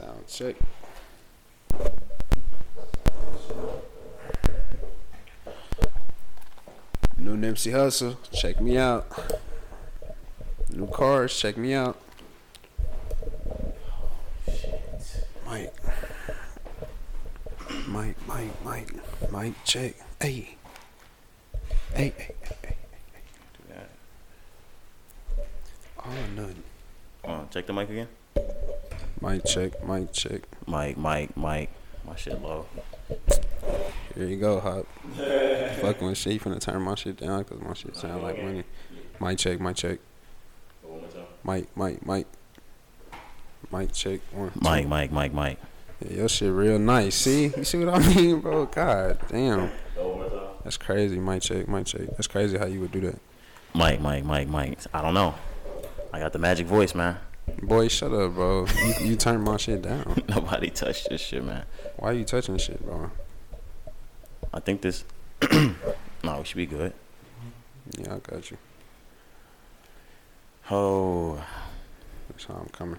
Sound check. New Nipsey Hussle, check me out. New cars, check me out. Mike. Mike, Mike, Mike, Mike, check. Hey. Hey, hey, hey, hey. Oh, nothing. Uh, check the mic again. Mic check, mic check. Mic, mic, mic. My shit low. Here you go, Hop. Fucking with shit, you finna turn my shit down because my shit sound like money. Mic check, mic check. Mic, mic, mic. Mic check. One. Mic, mic, mic, mic. Yeah, your shit real nice. See? You see what I mean, bro? God damn. That's crazy. Mic check, mic check. That's crazy how you would do that. Mic, mic, mic, mic. I don't know. I got the magic voice, man. Boy, shut up, bro. You, you turned my shit down. Nobody touched this shit, man. Why are you touching shit, bro? I think this. no, we should be good. Yeah, I got you. Oh, That's how I'm coming.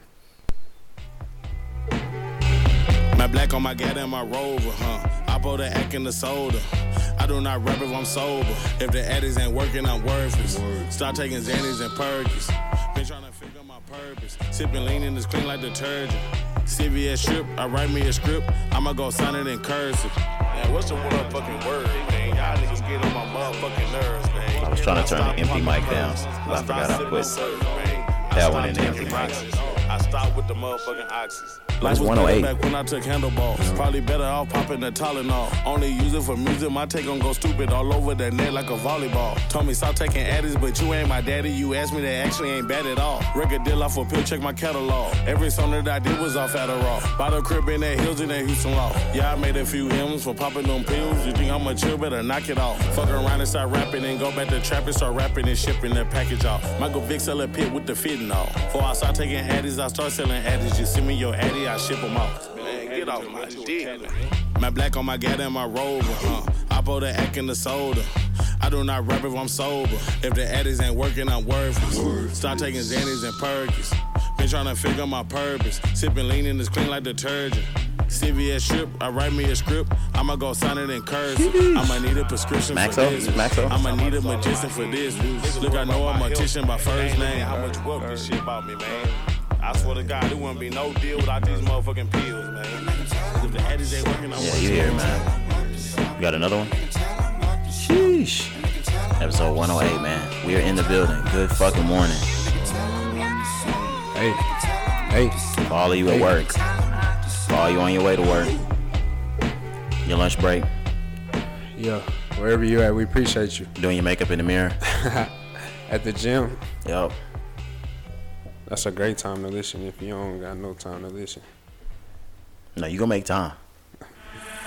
My black on my gat and my rover, huh? I bought the act in the soda. I do not rap if I'm sober. If the addicts ain't working, I'm worthless. Start taking Xannies and Perkins. Been trying to figure my purpose. Sipping lean in this clean like detergent. CVS strip, I write me a script. I'ma go sign it in cursive. Man, what's the motherfucking word, man? Y'all niggas get on my motherfucking nerves, man. I was trying to turn the empty mic down, but I forgot I put that one in the empty mic. I stopped with the motherfucking oxys. Life was 108. back when I took handlebars. Probably better off popping the Tylenol. Only use it for music. My take gon' go stupid all over the net like a volleyball. Told me stop taking addies, but you ain't my daddy. You asked me that actually ain't bad at all. Record deal off a pill, check my catalog. Every song that I did was off Adderall. Bought a crib in that hills in that Houston law. Yeah, I made a few hymns for popping them pills. You think I'ma chill? Better knock it off. Fuck around and start rapping and go back to trapping. Start rapping and shipping the package off. Michael Vick sell a pit with the fentanyl. Before I start taking addies, I start selling addies. Just send me your addy, I ship them off. Man, get off my dick. My black on my gat and my rover, huh? I bought the act in the soda. I do not rap if I'm sober. If the addicts ain't working, I'm worthless. Start taking Xannies and Perkins. Been trying to figure my purpose. Sipping lean in this clean like detergent. CVS strip, I write me a script. I'ma go sign it in cursive. I'ma need a prescription Maxo? for this. Maxo? I'ma need a magician for this. Look, I know I'm a magician by first name. How much work this shit about me, man? I swear to God, there wouldn't be no deal without these motherfucking pills, man. If the addicts ain't working, I'm Yeah, you here, man. You got another one? Sheesh. Episode 108, man. We are in the building. Good fucking morning. Hey. Hey. For all of you at work. For all you on your way to work. Your lunch break. Yeah. Wherever you at, we appreciate you. Doing your makeup in the mirror. At the gym, Yup. That's a great time to listen if you don't got no time to listen. No, you gonna make time.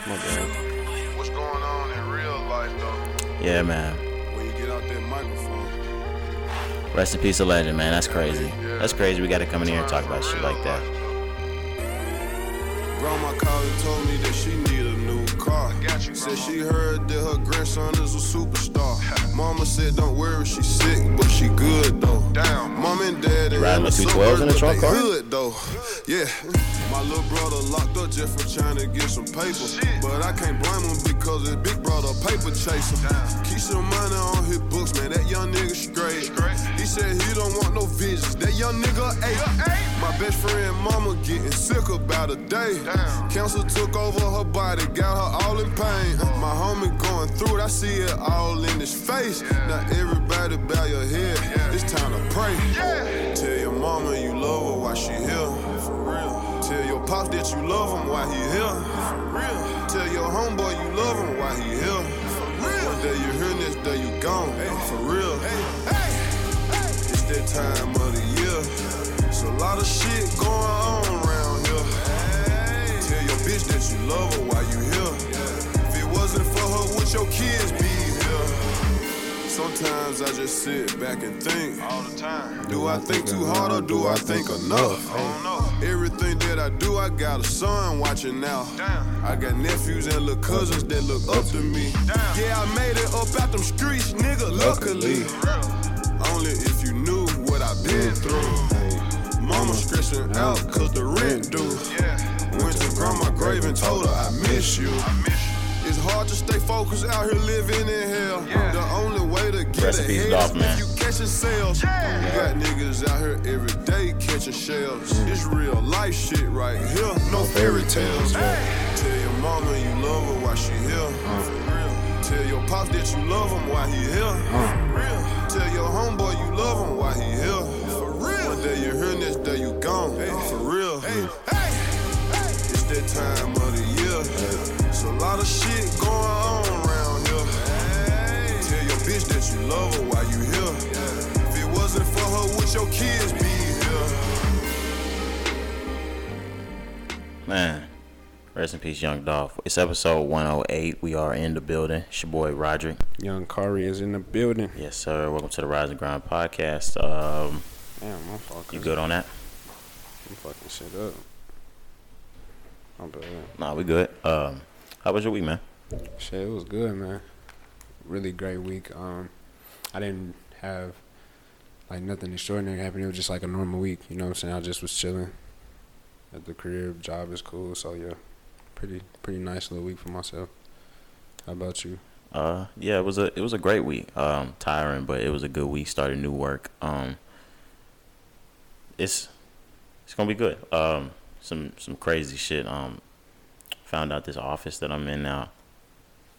My bad. What's going on in real life though? Yeah, man. When you get out that microphone, Rest in peace, a legend, man. That's crazy. That's crazy. We gotta come in here and talk about shit like that. grandma called and told me that she need a new car. Got you, Said she heard that her grandson is a superstar. Mama said don't worry, she sick, but she good though. Damn. Mom and dad You are riding in the with 212s in the suburbs, trunk but they car? Hood though. Yeah. My little brother locked up just for trying to get some paper. But I can't blame him because his big brother paper chaser. Keep some money on his books, man. That young nigga straight. He said he don't want no visions. That young nigga ate. My best friend mama getting sick about a day. Cancer took over her body, got her all in pain. My homie going through it, I see it all in his face. Now everybody bow your head, it's time to pray. Tell your mama you love her while she here. For real. Tell your pops that you love him while he here. For real. Tell your homeboy you love him while he here. For real. One day you here, next day you gone. For real. It's that time of the year. It's a lot of shit going on around here. Tell your bitch that you love her while you for your kids be here? Sometimes I just sit back and think. All the time. Do I think too hard or do I think enough? I don't know. Everything that I do, I got a son watching now. Damn. I got nephews and little cousins that look up to me. Damn. Yeah, I made it up out them streets, nigga, luckily. Only if you knew what I've been through. Mama stressing out cause the rent due. Yeah. Raven told her, I miss you. It's hard to out here living in hell. The only way to get Rest in peace, ahead Dolph, is man. if you catching sales. You got niggas out here every day catching shells. It's real life shit right here, no fairy tales. Tell your mama you love her while she here. Uh. For real. Tell your pops that you love him while he here. Uh. For real. Tell your homeboy you love him while he here. For real. One day you're here, next day you gone. For real. It's that time of the year. It's a lot of shit going on around here. Tell your bitch that you love her while you here. If it wasn't for her, would your kids be here? Man, rest in peace, Young Dolph. It's episode 108. We are in the building. It's your boy Roderick. Young Kari is in the building. Yes, sir. Welcome to the Rise and Grind podcast. Um, Damn, my fault. you good on that? I'm fucking shit up. I'm bad. Nah, we good. Um, how was your week, man? Shit, it was good, man. Really great week. Um, I didn't have like nothing extraordinary happen. It was just like a normal week. You know what I'm saying? I just was chilling at the career. Job is cool, so yeah, pretty pretty nice little week for myself. How about you? Uh, yeah, it was a it was a great week. Um, tiring, but it was a good week. Started new work. Um, it's it's gonna be good. Um, some some crazy shit. Um, found out this office that I'm in now,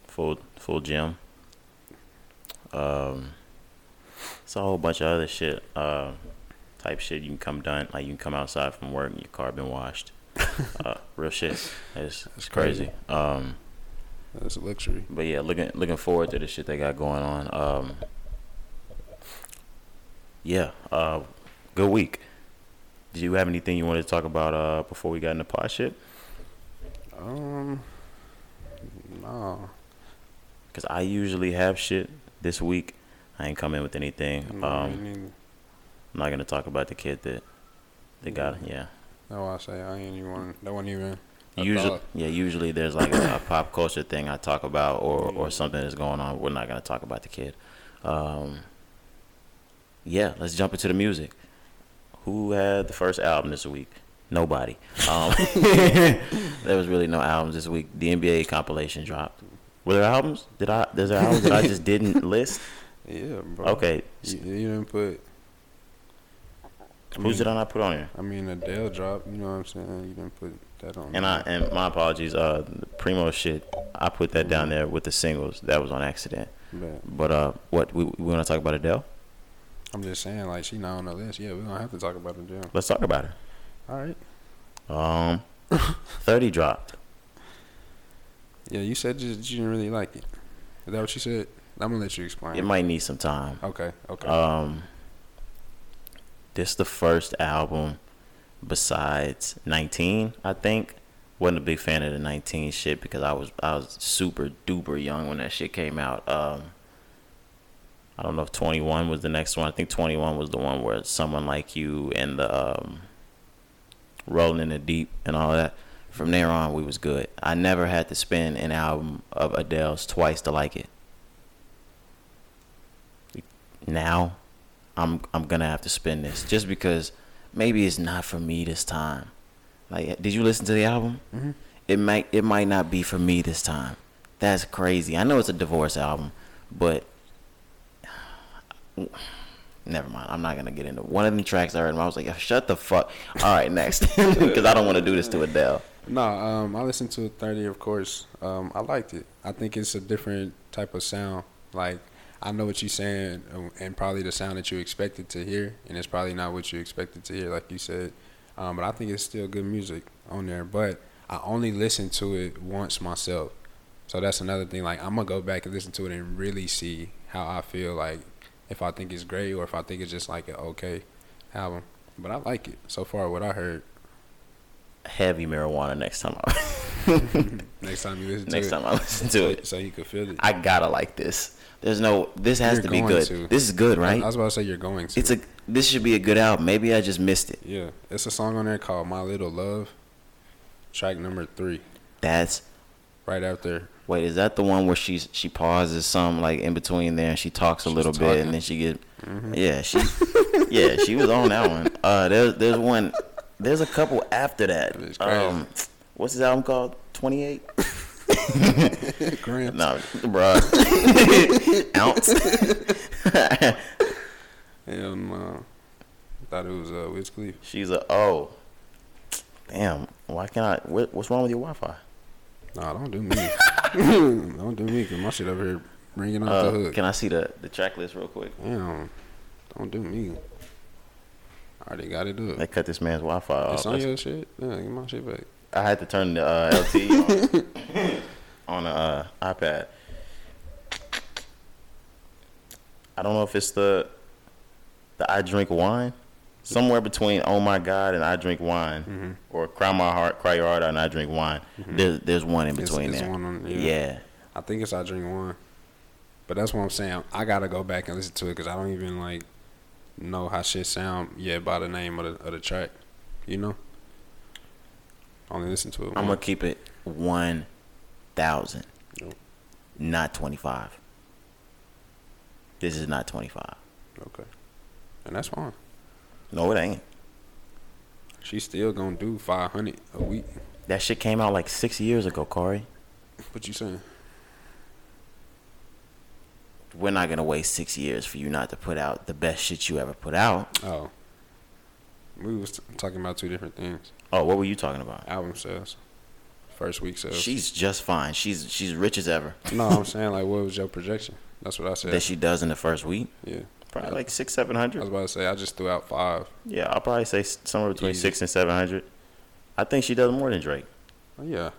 full full gym. Um, it's a whole bunch of other shit. Uh, type shit you can come done like you can come outside from work and your car been washed. uh, real shit. It's it's crazy. Um. That's a luxury. But yeah, looking looking forward to the shit they got going on. Um, yeah, uh, good week. Did you have anything you wanted to talk about uh, before we got into pod shit? Um, no, Cause I usually have shit this week. I ain't come in with anything. no, Um. I'm not gonna talk about the kid that they got. Yeah, That's why I say I ain't even. That wasn't even. usually, thought. yeah, usually there's like a, a pop culture thing I talk about or or something that's going on. We're not gonna talk about the kid. Um, yeah, let's jump into the music. Who had the first album this week? Nobody. Um, there was really no albums this week. The NBA compilation dropped. Were there albums? Did I? There's there albums that I just didn't list. Yeah, bro. Okay, You, you didn't put. I who's mean, did I put on here? I mean, Adele dropped. You know what I'm saying? You didn't put that on. And I and my apologies. Uh, the Primo shit. I put that down there with the singles. That was on accident. But But uh, what we we want to talk about Adele? I'm just saying, like, she not on the list. Yeah, we don't have to talk about Adele. Let's talk about her. All right. Um, thirty dropped. Yeah, you said you, you didn't really like it. Is that what you said? I'm gonna let you explain. It might need some time. Okay. Okay. Um, this the first album besides 19, I think. Wasn't a big fan of the 19 shit because I was I was super duper young when that shit came out. Um, I don't know if 21 was the next one. I think 21 was the one where someone like you and the um, rolling in the deep and all that. From there on, we was good. I never had to spin an album of Adele's twice to like it. Now, I'm I'm gonna have to spin this just because maybe it's not for me this time. Like, did you listen to the album? Mhm. It might it might not be for me this time. That's crazy. I know it's a divorce album, but never mind. I'm not gonna get into one of the tracks I heard. I was like, shut the fuck. All right, next, because I don't want to do this to Adele. No, um, I listened to 30, of course. Um, I liked it. I think it's a different type of sound. Like, I know what you're saying, and probably the sound that you expected to hear, and it's probably not what you expected to hear, like you said. Um, but I think it's still good music on there. But I only listened to it once myself, so that's another thing. Like, I'm gonna go back and listen to it and really see how I feel. Like, if I think it's great or if I think it's just like an okay album. But I like it so far. What I heard. Heavy marijuana next time. I, Next time you listen to next it. time I listen to it. so you could feel it. I gotta like this. There's no. This has You're to be good. to. This is good, right? I was about to say you're going to. It's a. This should be a good album. Maybe I just missed it. yeah. It's a song on there called "My Little Love," track number three, That's. right after. Wait, is that the one where she's she pauses some like in between there and she talks a She's little bit and then she get. Yeah, she. yeah, she was on that one. Uh, there's there's one. There's a couple after that. That is crazy. Um, what's his album called? 28. Grams. No, bruh. Ounce. Hell no. Thought it was uh, Wiz Khalifa. She's a oh. Damn. Why can't I? What, what's wrong with your Wi-Fi? Nah, don't do me. don't do me, because my shit over here ringing off Uh, the hook. can I see the the track list real quick? Damn. Don't do me. I already got it up. They cut this man's Wi-Fi off. It's on your shit? Yeah, get my shit back. I had to turn the uh, LTE on, on the uh, iPad. I don't know if it's the the I drink wine, somewhere between Oh my God and I drink wine, Mm-hmm. or Cry My Heart, Cry Your Heart Out and I drink wine. There's there's one in between it's there. one on- yeah. yeah. I think it's I Drink wine," But that's what I'm saying. I gotta go back and listen to it because I don't even like know how shit sound yet by the name of the, of the track. You know? Only listen to it. I'm gonna keep it one thousand, not twenty five. This is not twenty five. Okay. And that's fine. No, it ain't. She's still gonna do 500 a week. That shit came out like six years ago, Corey. What you saying? We're not gonna wait six years for you not to put out the best shit you ever put out. Oh. We was t- talking about two different things. Oh, what were you talking about? Album sales. First week sales. She's just fine. She's she's rich as ever. no, I'm saying like what was your projection? That's what I said. That she does in the first week, yeah. Probably like six, seven I was about to say I just threw out five. Yeah, I'll probably say somewhere between Easy. six and seven hundred. I think she does more than Drake. Oh, yeah.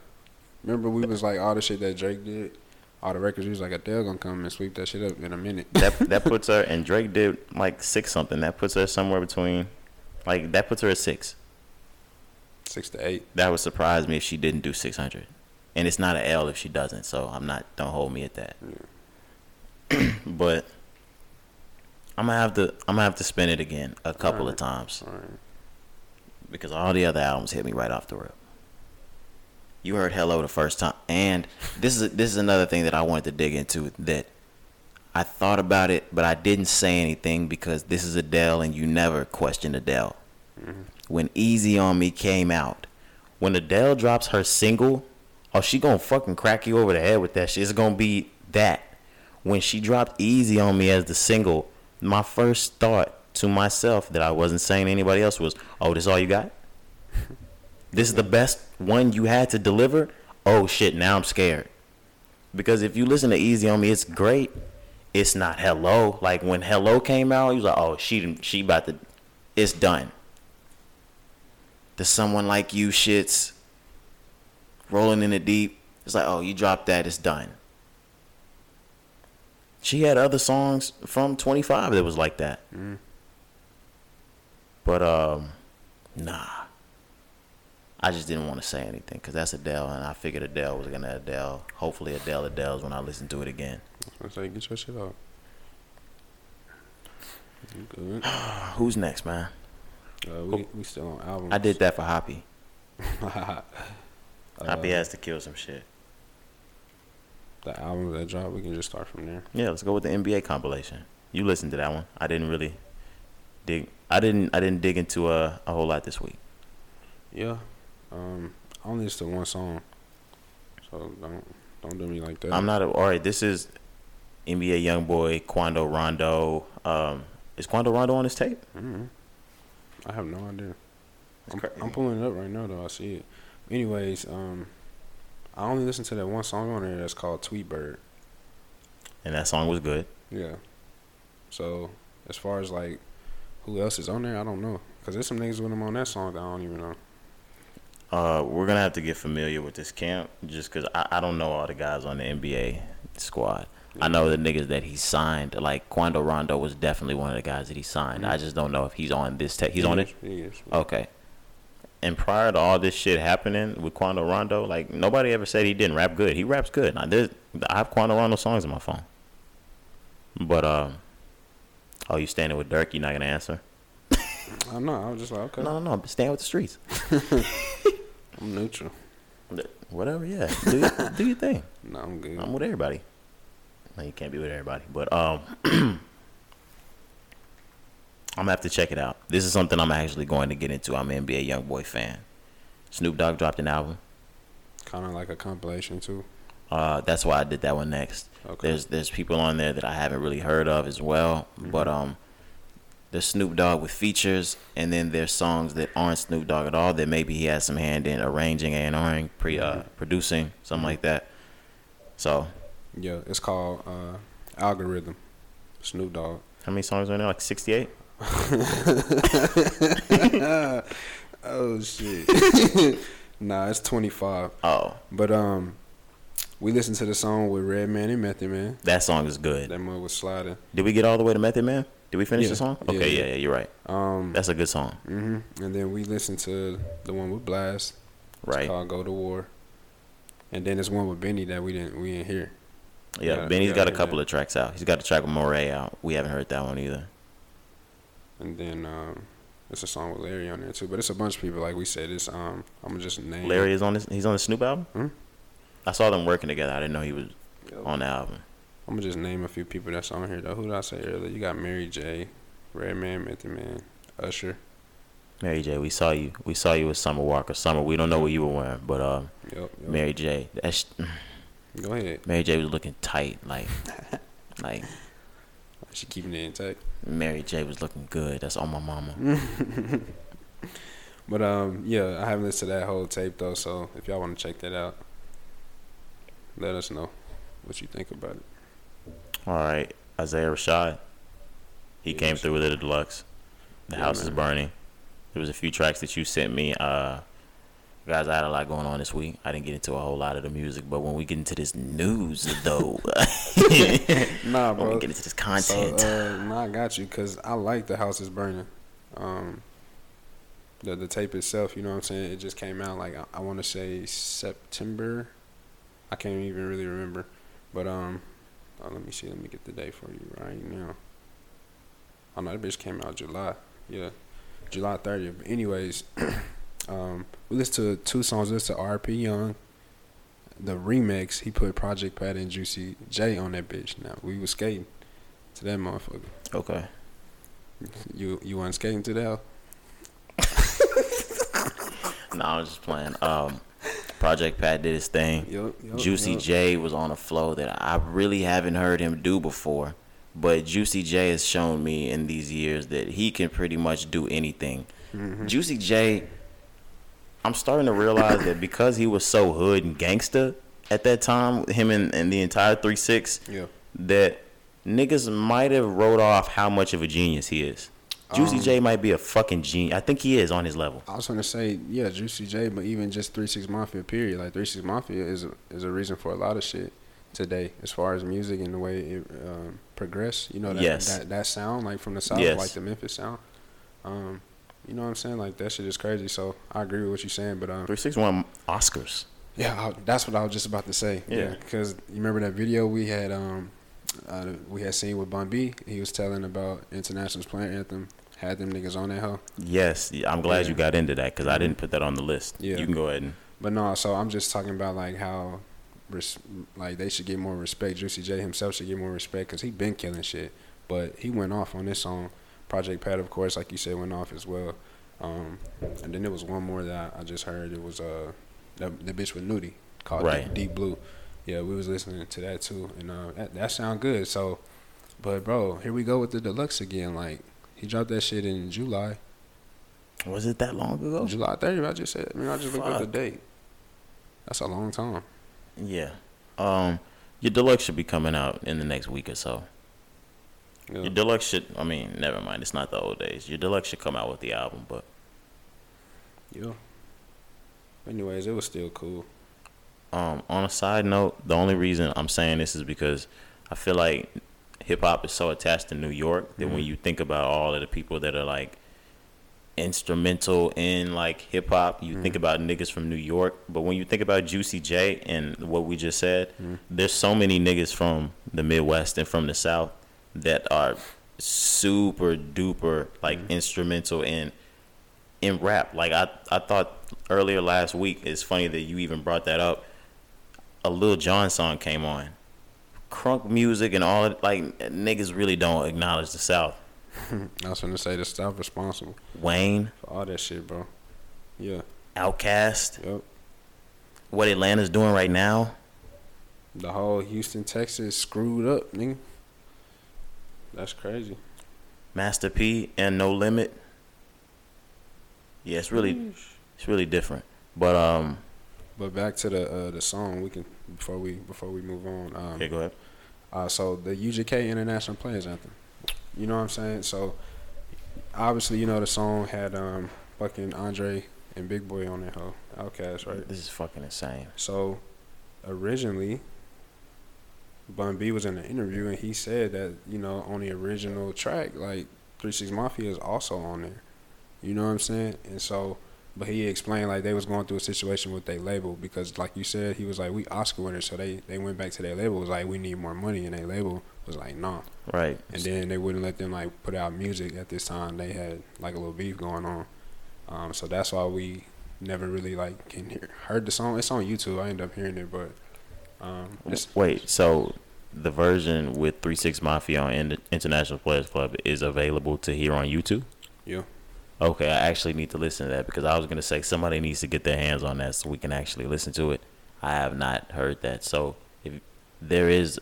Remember we was like all the shit that Drake did, all the records. We was like Adele gonna come and sweep that shit up in a minute. That that puts her and Drake did like six something. That puts her somewhere between, like that puts her at six. Six to eight. That would surprise me if she didn't do six hundred, and it's not an L if she doesn't. So I'm not. Don't hold me at that. but I'm gonna have to. I'm gonna have to spin it again a couple of times All right. because all the other albums hit me right off the rip. You heard "Hello" the first time, and this is this is another thing that I wanted to dig into that I thought about it, but I didn't say anything because this is Adele, and you never question Adele. Mm-hmm. When "Easy on Me" came out, when Adele drops her single, oh, she gonna fucking crack you over the head with that shit. It's gonna be that. When she dropped "Easy on Me" as the single, my first thought to myself that I wasn't saying to anybody else was, "Oh, this is all you got? This is the best one you had to deliver? Oh shit, now I'm scared." Because if you listen to "Easy on Me," it's great. It's not "Hello." Like when "Hello" came out, you was like, "Oh, she she about to, it's done." The "Someone Like You" shits, rolling in the deep. It's like, oh, you dropped that, it's done. She had other songs from 25 that was like that. But um, nah. I just didn't want to say anything because that's Adele, and I figured Adele was gonna Adele. Hopefully, Adele Adele's when I listen to it again. I say get your shit good? Who's next, man? Uh, we we still on albums. I did that for Hoppy. Uh, Hoppy has to kill some shit. The album that drop. We can just start from there. Yeah, let's go with the NBA compilation. You listened to that one. I didn't really dig. I didn't. I didn't dig into a, a whole lot this week. Yeah. Um, I only listen to one song, so don't don't do me like that. I'm not a, all right. This is NBA YoungBoy Quando Rondo. Um, is Quando Rondo on his tape? Mhm. I have no idea. I'm. I'm pulling it up right now though. I see it. Anyways, um, I only listened to that one song on there that's called Tweetbird. And that song was good. Yeah. So as far as like who else is on there, I don't know. Cause there's some niggas with him on that song that I don't even know. Uh, we're gonna have to get familiar with this camp just because I, I don't know all the guys on the NBA squad. I know the niggas that he signed. Like Quando Rondo was definitely one of the guys that he signed. I just don't know if he's on this. Te- he's He on is, it. He is. Okay. And prior to all this shit happening with Quando Rondo, like nobody ever said he didn't rap good. He raps good. Now, there's, I have Quando Rondo songs in my phone. But um, oh, you standing with Durk? You're not gonna answer? I know. I was just like, okay, No, no, no. Stand with the streets. I'm neutral. Whatever. Yeah. Do do your thing. No, I'm good. I'm with everybody. No, you can't be with everybody. But um, I'm gonna have to check it out. This is something I'm actually going to get into. I'm an NBA YoungBoy fan. Snoop Dogg dropped an album. Kind of like a compilation too. Uh, that's why I did that one next. Okay. There's there's people on there that I haven't really heard of as well, Mm-hmm. but um, there's Snoop Dogg with features, and then there's songs that aren't Snoop Dogg at all that maybe he has some hand in arranging and ing pre uh, Mm-hmm. producing something like that. So Yeah, it's called uh, Algorithm. Snoop Dogg. how many songs are there? Like 68. Oh shit. nah, it's 25. Oh, But um, we listened to the song with Redman and Method Man. that song is good. That mother was sliding. Did we get all the way to Method Man? Did we finish Yeah. the song? Okay, yeah. yeah, yeah, you're right. Um, That's a good song, Mm-hmm. and then we listened to the one with Blast. It's right? called Go to War. And then there's one with Benny that we didn't we didn't hear. Yeah, Benny's got a couple of tracks out. He's got a track with Moray out. We haven't heard that one either. And then um, there's a song with Larry on there too. But it's a bunch of people. Like we said, it's um, I'm gonna just name Larry is on this. He's on the Snoop album. Hmm? I saw them working together. I didn't know he was on the album. I'm gonna just name a few people that's on here though. Who did I say earlier? You got Mary J, Redman, Method Man, Usher. Mary J. We saw you. We saw you with Summer Walker. Summer. We don't know what you were wearing, but uh, Yep. yep. Mary J. That sh- Go ahead. Mary J. was looking tight. Like, like She keeping it intact. Mary J. was looking good. That's on my mama. But um, yeah, I haven't listened to that whole tape though. So if y'all want to check that out, let us know what you think about it. All right, Isaiah Rashad. He Yeah, came through with it at deluxe. The Yeah, house is burning. There was a few tracks that you sent me. Uh, guys, I had a lot going on this week. I didn't get into a whole lot of the music, but when we get into this news, though, Nah, when we get into this So, content, uh, nah, I got you because I like the house is burning. Um, the the tape itself, you know what I'm saying? It just came out like I, I want to say September. I can't even really remember, but um, oh, let me see. Let me get the date for you right now. Oh no, that bitch came out July. Yeah, July 30th. But anyways, um, we listened to two songs. We listened to RP Young. The remix, he put Project Pat and Juicy J on that bitch. Now we was skating to that motherfucker. okay. You you wasn't skating to that? No, I was just playing. Um, Project Pat did his thing. Yup, yup, Juicy yup. J was on a flow that I really haven't heard him do before. But Juicy J has shown me in these years that he can pretty much do anything. Mm-hmm. Juicy J, I'm starting to realize that because he was so hood and gangster at that time, him and, and the entire 3 6, Yeah. that niggas might have wrote off how much of a genius he is. Juicy Um, J might be a fucking genius. I think he is on his level. I was gonna say yeah, Juicy J, but even just Three Six Mafia period, like Three Six Mafia is a, is a reason for a lot of shit today as far as music and the way it um, progressed. You know that, Yes. that that sound like from the south, Yes. like the Memphis sound. Um, you know what I'm saying? Like that shit is crazy. So I agree with what you're saying, but um, 3 6 won Oscars. Yeah, I, that's what I was just about to say. Yeah. Yeah, because you remember that video we had um uh, we had seen with Bun B. He was telling about International's playing anthem. Had them niggas on that hoe. Yes, I'm glad Yeah. you got into that because I didn't put that on the list. Yeah. You can go ahead and. But no, so I'm just talking about like how, res- like they should get more respect. Juicy J himself should get more respect because he been killing shit. But he went off on this song. Project Pat, of course, like you said, went off as well. Um, and then there was one more that I just heard. It was uh, the, the bitch with Nudie called Right. Deep, Deep Blue. Yeah, we was listening to that too, and uh, that that sound good. So, but bro, here we go with the deluxe again. Like he dropped that shit in July, Was it that long ago? July 30th. I just said. I mean, I just looked at the date. That's a long time. Yeah. Um, your deluxe should be coming out in the next week or so. Yeah. Your deluxe should. I mean, never mind. It's not the old days. Your deluxe should come out with the album, but Yeah. Anyways, it was still cool. Um, on a side note, the only reason I'm saying this is because I feel like hip hop is so attached to New York that when mm-hmm. you think about all of the people that are like instrumental in like hip hop, you think mm-hmm. about niggas from New York. But when you think about Juicy J and what we just said, mm-hmm. there's so many niggas from the Midwest and from the South that are super duper like mm-hmm. instrumental in in rap. Like I, I thought earlier last week. It's funny that you even brought that up. A Lil Jon song came on, crunk music and all. Like niggas really don't acknowledge the South. I was gonna say the South responsible Wayne, for all that shit, bro. Yeah. Outkast. Yep. what Atlanta's doing right now. The whole Houston, Texas screwed up, nigga. That's crazy. Master P and No Limit. Yeah, it's really it's really different. But um But back to the uh, the song, we can before we before we move on. Um, okay, go ahead. Uh, so the UGK International Players Anthem. You know what I'm saying? So obviously, you know the song had um fucking Andre and Big Boi on it, ho. Outkast, right? This is fucking insane. So originally, Bun B was in an interview and he said that you know on the original track, like Three Six Mafia is also on there. You know what I'm saying? And so, but he explained like they was going through a situation with their label because, like you said, he was like we Oscar winners, so they they went back to their label was like we need more money, and their label was like nah. Right. And then they wouldn't let them like put out music at this time. They had like a little beef going on. Um, so that's why we never really like can hear heard the song. It's on YouTube. I end up hearing it, but um, Wait, so the version with Three Six Mafia on In- International Players Club is available to hear on YouTube? yeah, Okay, I actually need to listen to that because I was gonna say somebody needs to get their hands on that so we can actually listen to it. I have not heard that, so if there is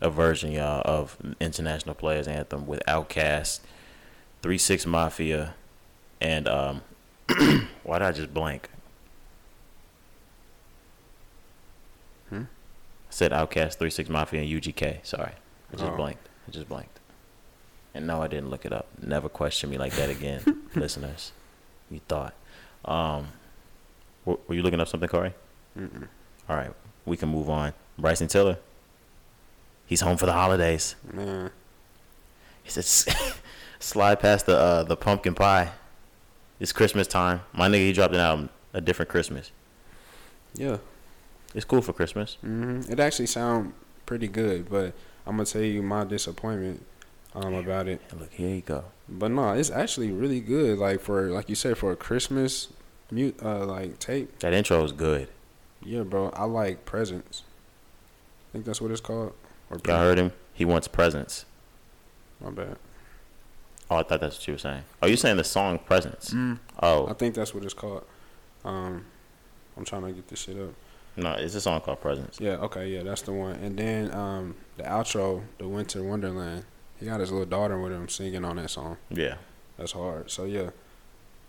a version, y'all, of International Players Anthem with Outkast, Three Six Mafia, and um, why did I just blank? Hmm? I said Outkast, Three Six Mafia, and UGK. Sorry, I just Oh. blanked. I just blanked. And no, I didn't look it up. Never question me like that again, listeners. You thought. Um, w- were you looking up something, Corey? Mm-mm. All right, we can move on. Bryson Tiller. He's home for the holidays. man. He said, "Slide past the uh, the pumpkin pie. It's Christmas time. My nigga, he dropped an album, a different Christmas. Yeah, It's cool for Christmas. hmm it actually sound pretty good, but I'm gonna tell you my disappointment um about it. Look, here you go. But no, it's actually really good. Like for like you said for a Christmas mute uh like tape. That intro is good. Yeah, bro. I like presents. I think that's what it's called. Or Y'all heard him? He wants presents. My bad. Oh, I thought that's what you were saying. Oh, you saying the song Presents? I Oh, I think that's what it's called. Um, I'm trying to get this shit up. No, it's a song called Presents. Yeah, okay, yeah, that's the one. And then um, the outro, the Winter Wonderland. He got his little daughter with him singing on that song. Yeah. That's hard. So yeah,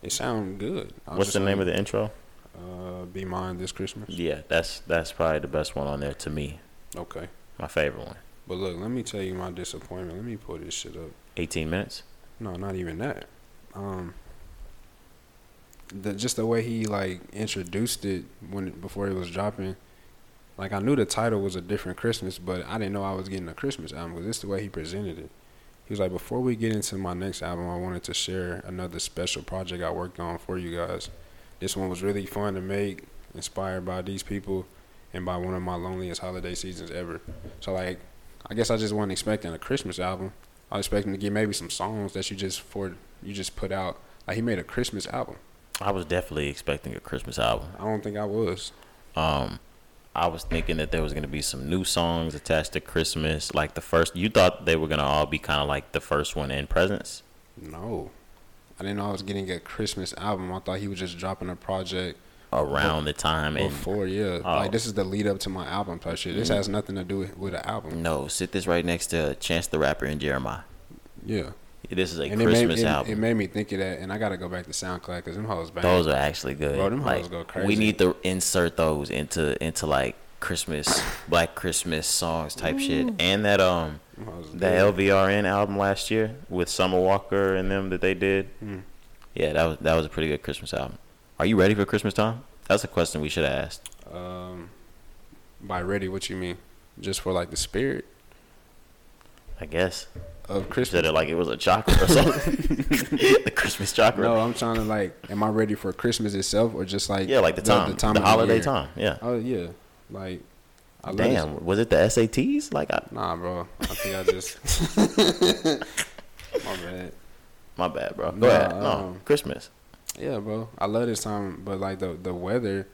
it sounds good. What's the name of the intro? Uh, Be Mine this Christmas. Yeah, that's that's probably the best one on there to me. Okay, My favorite one. but look, let me tell you my disappointment. Let me pull this shit up. 18 minutes. No, not even that. Um, the just the way he like introduced it when before it was dropping. Like I knew the title was a different Christmas, but I didn't know I was getting a Christmas album because this is the way he presented it. He was like, before we get into my next album, I wanted to share another special project I worked on for you guys. This one was really fun to make, inspired by these people, and by one of my loneliest holiday seasons ever. So like, I guess I just wasn't expecting a Christmas album. I was expecting to get maybe some songs that you just for you just put out. Like he made a Christmas album. I was definitely expecting a Christmas album. I don't think I was. Um, I was thinking that there was gonna be some new songs attached to Christmas. Like the first, you thought they were gonna all be kind of like the first one in Presents. No, I didn't know I was getting a Christmas album. I thought he was just dropping a project around the time and before. Yeah, Oh. like this is the lead up to my album type shit. This has nothing to do with, with an album. no, sit this right next to Chance the Rapper and Jeremih. Yeah, This is a and it Christmas made, it, album. it made me think of that, and I gotta go back to SoundCloud because them hoes bang. those are actually good. Bro, them like, hoes go crazy. We need to insert those into into like Christmas, Black Christmas songs type shit, and that um Them hoes is that good. LVRN album last year with Summer Walker and them that they did. Hmm. Yeah, that was that was a pretty good Christmas album. Are you ready for Christmas time? That's a question we should have asked. Um, by ready, what you mean? Just for like the spirit I guess. Of Said Christmas? it like it was a chocolate or something. the Christmas chocolate. No, I'm trying to like. Am I ready for Christmas itself, or just like yeah, like the time, the, of the holiday year? time. Yeah. Oh yeah, like. I love Damn, was it the SATs? Like, I, Nah, bro. I think I just. My bad. my bad, bro. Go Nah, ahead. No, um, Christmas. Yeah, bro. I love this time, but like the the weather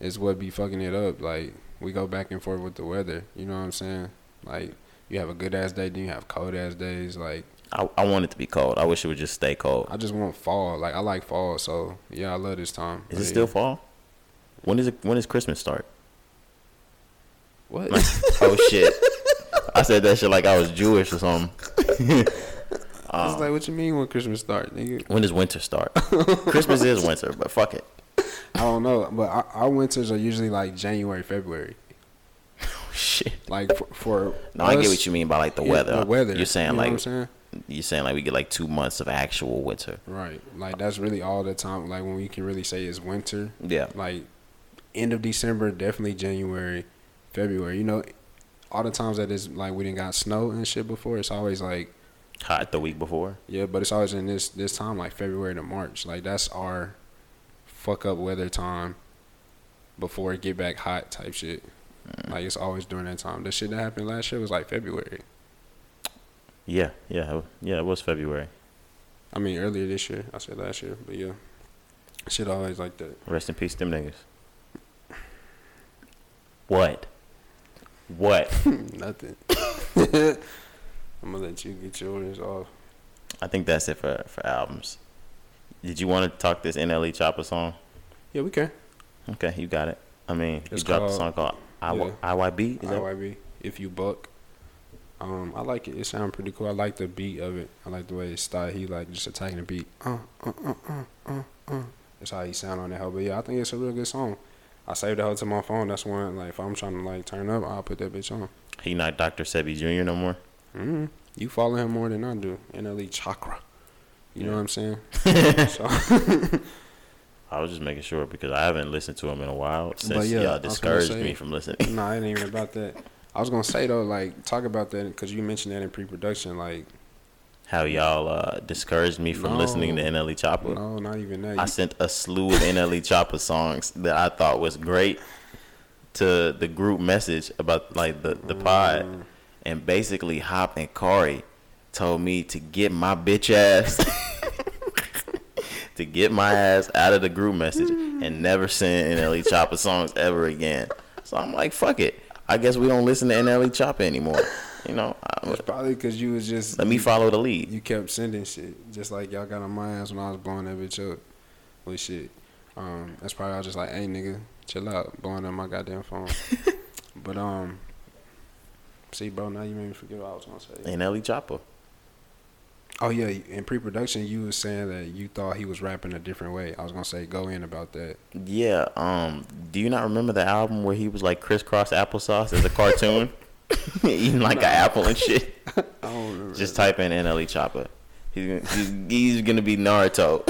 is what be fucking it up. Like we go back and forth with the weather. You know what I'm saying? Like you have a good ass day, then you have cold ass days. Like I, I want it to be cold. I wish it would just stay cold. I just want fall. Like I like fall, so yeah, I love this time. Is But it still yeah. fall? When is it? When does Christmas start? What? oh shit! I said that shit like I was Jewish or something. I was um, like, what you mean when Christmas start, nigga? When does winter start? Christmas is winter, but fuck it. I don't know, but our, our winters are usually like January, February. Shit. Like for, for No, I get what you mean by like the yeah, weather. The weather. You're saying you know like what I'm saying? you're saying like we get like two months of actual winter. Right. Like that's really all the time. Like when we can really say it's winter. Yeah. Like end of December, definitely January, February. You know, all the times that is like we didn't got snow and shit before. It's always like Hot the week before. yeah, but it's always in this this time like February to March. Like that's our fuck up weather time before it get back hot type shit. Like it's always during that time. The shit that happened last year was like February. Yeah, yeah, yeah. It was February. I mean earlier this year. I said last year, but yeah, shit always like that. Rest in peace, them niggas. What? What? Nothing. I'm gonna let you get yours off. I think that's it for for albums. Did you want to talk this NLE Choppa song? Yeah, we can. Okay, you got it. I mean, It's you dropped a song called I- yeah. IYB. Is that? IYB. If you buck. Um, I like it. It sounds pretty cool. I like the beat of it. I like the way it started. He like just attacking the beat. Uh, uh, uh, uh, uh, uh. That's how he sound on that hoe. But yeah, I think it's a real good song. I saved the hoe to my phone. That's one like if I'm trying to like turn up, I'll put that bitch on. He not Dr. Sebi Jr. no more. hmm You follow him more than I do. NLE Chakra. You know what I'm saying? so, I was just making sure because I haven't listened to him in a while since yeah, y'all discouraged say- me from listening. No, nah, it ain't even about that. I was gonna say though, like talk about that because you mentioned that in pre-production. Like, How y'all uh, discouraged me from No. listening to NLE Choppa. no, not even that. I sent a slew of NLE Choppa songs that I thought was great to the group message about like the the pod, Mm. and basically Hop and Corey told me to get my bitch ass to get my ass out of the group message and never send NLE Choppa songs ever again. So I'm like, fuck it. I guess we don't listen to NLE Choppa anymore. You know, I- It's probably because you was just let me follow the lead. You kept sending shit, just like y'all got on my ass when I was blowing that bitch up with shit. Um, that's probably I was just like, hey nigga, chill out, blowing up my goddamn phone. but um, see, bro, now you made me forget what I was gonna say. NLE Chopper. Oh yeah, in pre-production, you was saying that you thought he was rapping a different way. I was gonna say, go in about that. Yeah. Um. Do you not remember the album where he was like crisscross applesauce as a cartoon, eating like an apple and shit? I don't remember. Just type in NLE Choppa. He's gonna, he's, he's gonna be Naruto.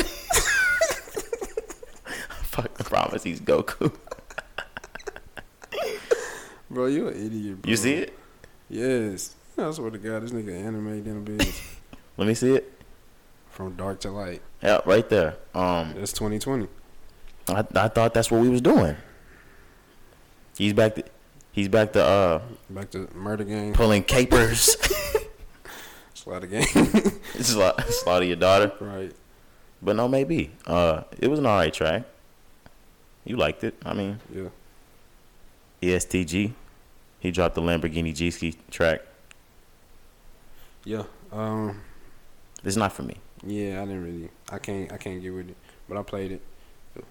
Fuck, I fucking promise he's Goku. bro, you an idiot. Bro. You see it? Yes. I swear to God, this nigga animated in a bitch Let me see it. from dark to light. Yeah, right there. Um, That's 2020. I I thought that's what we was doing. He's back. To, he's back to uh Back to murder game, pulling capers. slaughter game. Sla- Slaughter your daughter. right. But no, maybe. Uh, it was an alright track. You liked it. I mean, Yeah. ESTG. He dropped the Lamborghini G track. Yeah. Um. It's not for me. Yeah, I didn't really. I can't. I can't get with it. But I played it. It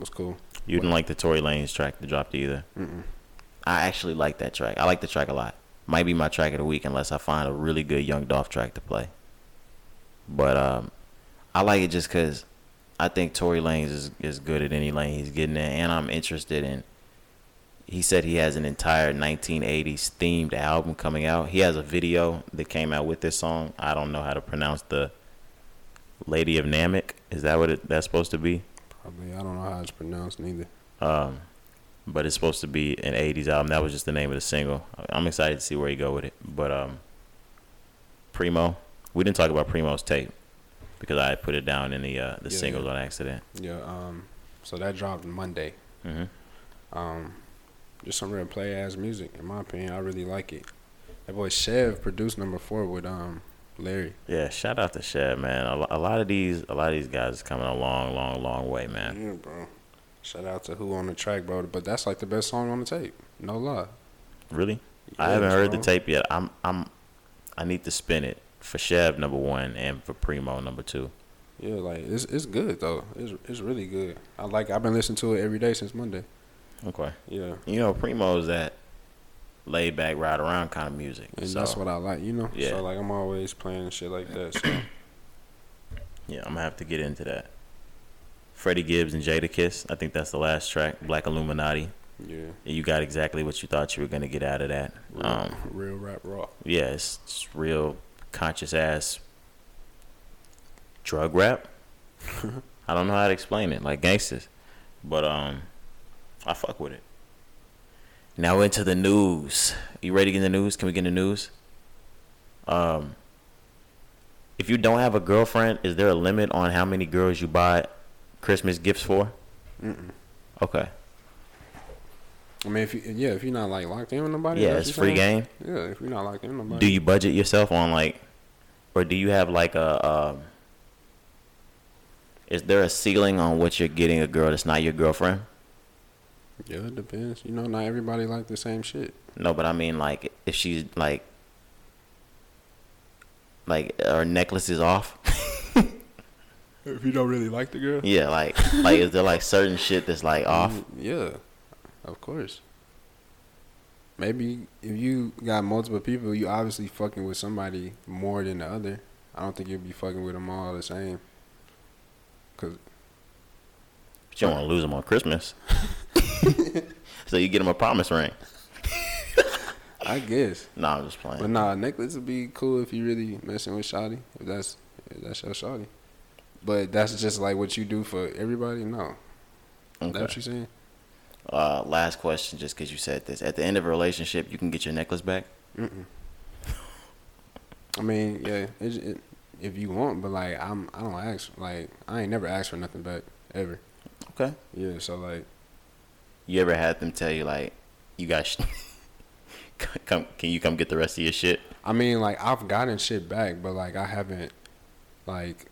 was cool. You didn't like the Tory Lanez track that dropped either. Mm-mm. I actually like that track. I like the track a lot. Might be my track of the week unless I find a really good Young Dolph track to play. But um, I like it just because I think Tory Lanez is, is good at any lane he's getting in, and I'm interested in. He said he has an entire 1980s themed album coming out. He has a video that came out with this song. I don't know how to pronounce the Lady of Namek. Is that what it, that's supposed to be? Probably. I don't know how it's pronounced neither. Um, but it's supposed to be an '80s album. That was just the name of the single. I'm excited to see where he go with it. But um, Primo, we didn't talk about Primo's tape because I put it down in the uh, the Yeah, singles yeah. on accident. Yeah. Um. So that dropped Monday. hmm Um. Just some real play ass music, in my opinion. I really like it. That boy Chev produced number four with um Larry. Yeah, shout out to Shad, man. A, a lot of these, a lot of these guys is coming a long, long, long way, man. Yeah, bro. Shout out to who on the track, bro. But that's like the best song on the tape. No lie. Really, I haven't heard the tape yet. I'm, I'm, I need to spin it for Chev number one and for Primo number two. Yeah, like it's it's good though. It's it's really good. I like. I've been listening to it every day since Monday. Okay. Yeah, You know, Primo's that laid back, ride around kind of music. and so, that's what I like. You know. Yeah. So like I'm always playing shit like that. So yeah, I'm gonna have to get into that. Freddie Gibbs and Jadakiss. I think that's the last track. Black Illuminati. yeah, You got exactly what you thought you were gonna get out of that. real, Um, real rap raw. yeah, it's, it's real conscious ass drug rap. I don't know how to explain it, like gangsters, but um, I fuck with it. Now into the news. You ready to get in the news? Can we get in the news? Um, if you don't have a girlfriend, is there a limit on how many girls you buy Christmas gifts for? Mm-mm. Okay. I mean, if you yeah, if you're not like locked in with nobody, Yeah, it's free saying? game. Yeah, if you're not locked in with nobody. Do you budget yourself on like, or do you have like a? Um, is there a ceiling on what you're getting a girl that's not your girlfriend? Yeah, it depends. You know, not everybody like the same shit. No, but I mean like if she's like, like her necklace is off. If you don't really like the girl. yeah, like like is there like certain shit that's like off? Mm, Yeah, of course. Maybe if you got multiple people, you obviously fucking with somebody more than the other. I don't think you'll be fucking with them all the same. Cause But you don't want to lose them on Christmas. so you get him a promise ring. I guess, No, I'm just playing. but nah, a necklace would be cool if you really messing with Shotty. If that's if that's your Shotty. But that's just like what you do for everybody. No, that's what Okay. you saying. Uh, last question, just because you said this. At the end of a relationship, you can get your necklace back. Mm-mm. I mean, yeah, it, it, if you want, but like I'm, I don't ask. Like I ain't never asked for nothing back ever. Okay. Yeah, so like You ever had them tell you like, you got, sh- come, can you come get the rest of your shit? I mean, like I've gotten shit back, but like I haven't, like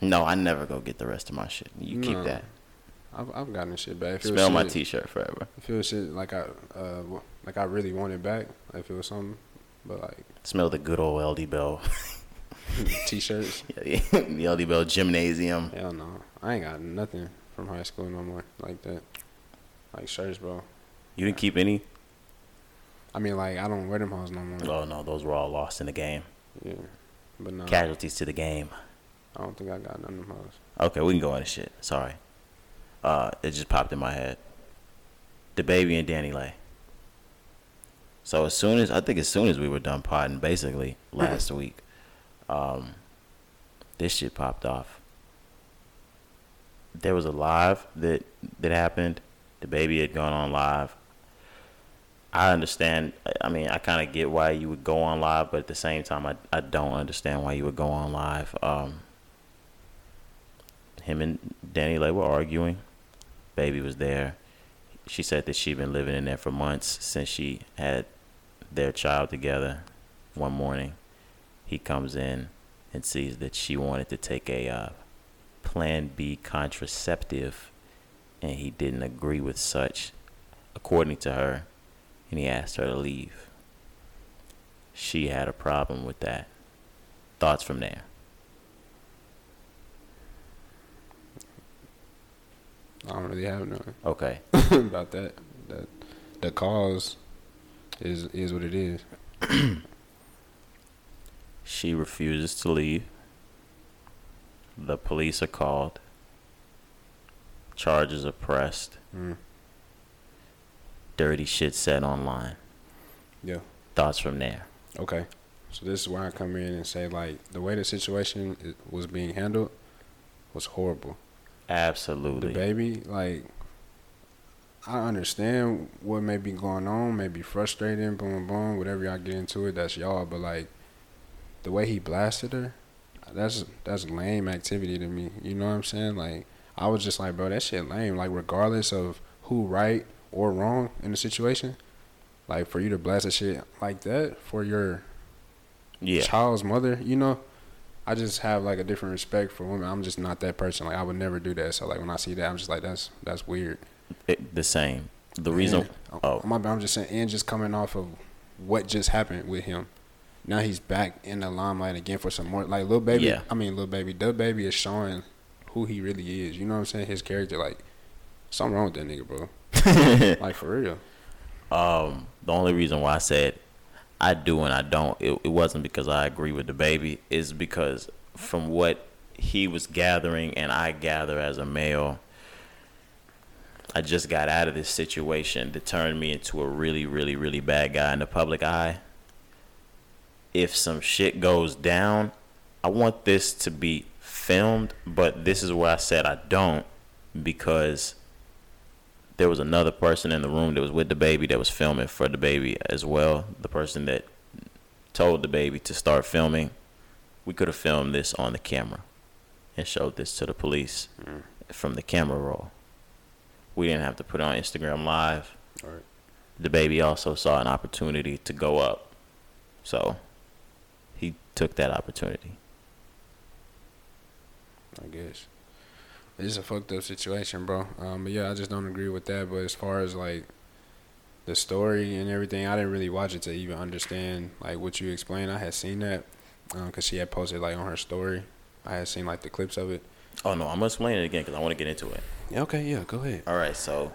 No, I never go get the rest of my shit. You keep No. that. I've I've gotten shit back. It Smell my t-shirt forever. It was shit like I, uh, like I really wanted back, like if it was something, but like Smell the good old LD Bell. t-shirts, Yeah, the LD Bell gymnasium. hell no, I ain't got nothing from high school no more like that. Like shirts, bro. You didn't keep any? I mean, like I don't wear them hoes no more. Oh no, those were all lost in the game. Yeah, but no, Casualties to the game. I don't think I got none of them hoes. Okay, we can go into shit. Sorry. Uh, it just popped in my head. DaBaby and DaniLeigh. So as soon as I think as soon as we were done potting, basically last week, um, this shit popped off. There was a live that that happened. DaBaby had gone on live. I understand. I- mean, I kind of get why you would go on live, but at the same time, I I don't understand why you would go on live. Um, him and DaniLeigh were arguing. Baby was there. She said that she'd been living in there for months since she had their child together. One morning, he comes in and sees that she wanted to take a uh, Plan B contraceptive, and he didn't agree with such, according to her, and he asked her to leave. She had a problem with that. Thoughts from there? I don't really have none Okay. about that. That the cause is is what it is. She refuses to leave. The police are called. Charges are pressed. Mm. Dirty shit said online. Yeah. Thoughts from there? Okay. So this is where I come in and say like the way the situation was being handled was horrible. Absolutely. DaBaby, like, I understand what may be going on, may be frustrating, boom, boom, whatever y'all get into it, that's y'all. But like, the way he blasted her, that's that's lame activity to me. You know what I'm saying? Like, I was just like, bro, that shit lame. Like, regardless of who right or wrong in the situation, like for you to blast a shit like that for your Yeah. child's mother, you know, I just have like a different respect for women. I'm just not that person. Like I would never do that. So like when I see that, I'm just like that's that's weird. It- the same. The reason. Oh. my bad, I'm just saying, and just coming off of what just happened with him, now he's back in the limelight again for some more. Like Lil Baby, Yeah. I mean Lil Baby, the baby is showing who he really is. You know what I'm saying? His character, like something wrong with that nigga, bro. like for real. Um, the only reason why I said I do and I don't, it, it wasn't because I agree with DaBaby. Is because from what he was gathering and I gather as a male, I just got out of this situation that turned me into a really, really, really bad guy in the public eye. If some shit goes down, I want this to be filmed, but this is where I said I don't because there was another person in the room that was with DaBaby that was filming for DaBaby as well. The person that told DaBaby to start filming, we could have filmed this on the camera and showed this to the police mm. from the camera roll. We didn't have to put it on Instagram Live. Right. DaBaby also saw an opportunity to go up. So he took that opportunity. I guess. It's a fucked up situation, bro. Um, but yeah, I just don't agree with that. But as far as like the story and everything, I didn't really watch it to even understand like what you explained. I had seen that because she had posted like on her story. I had seen like the clips of it. Oh no, I'm gonna explain it again because I want to get into it. Yeah, okay, yeah, go ahead. All right, so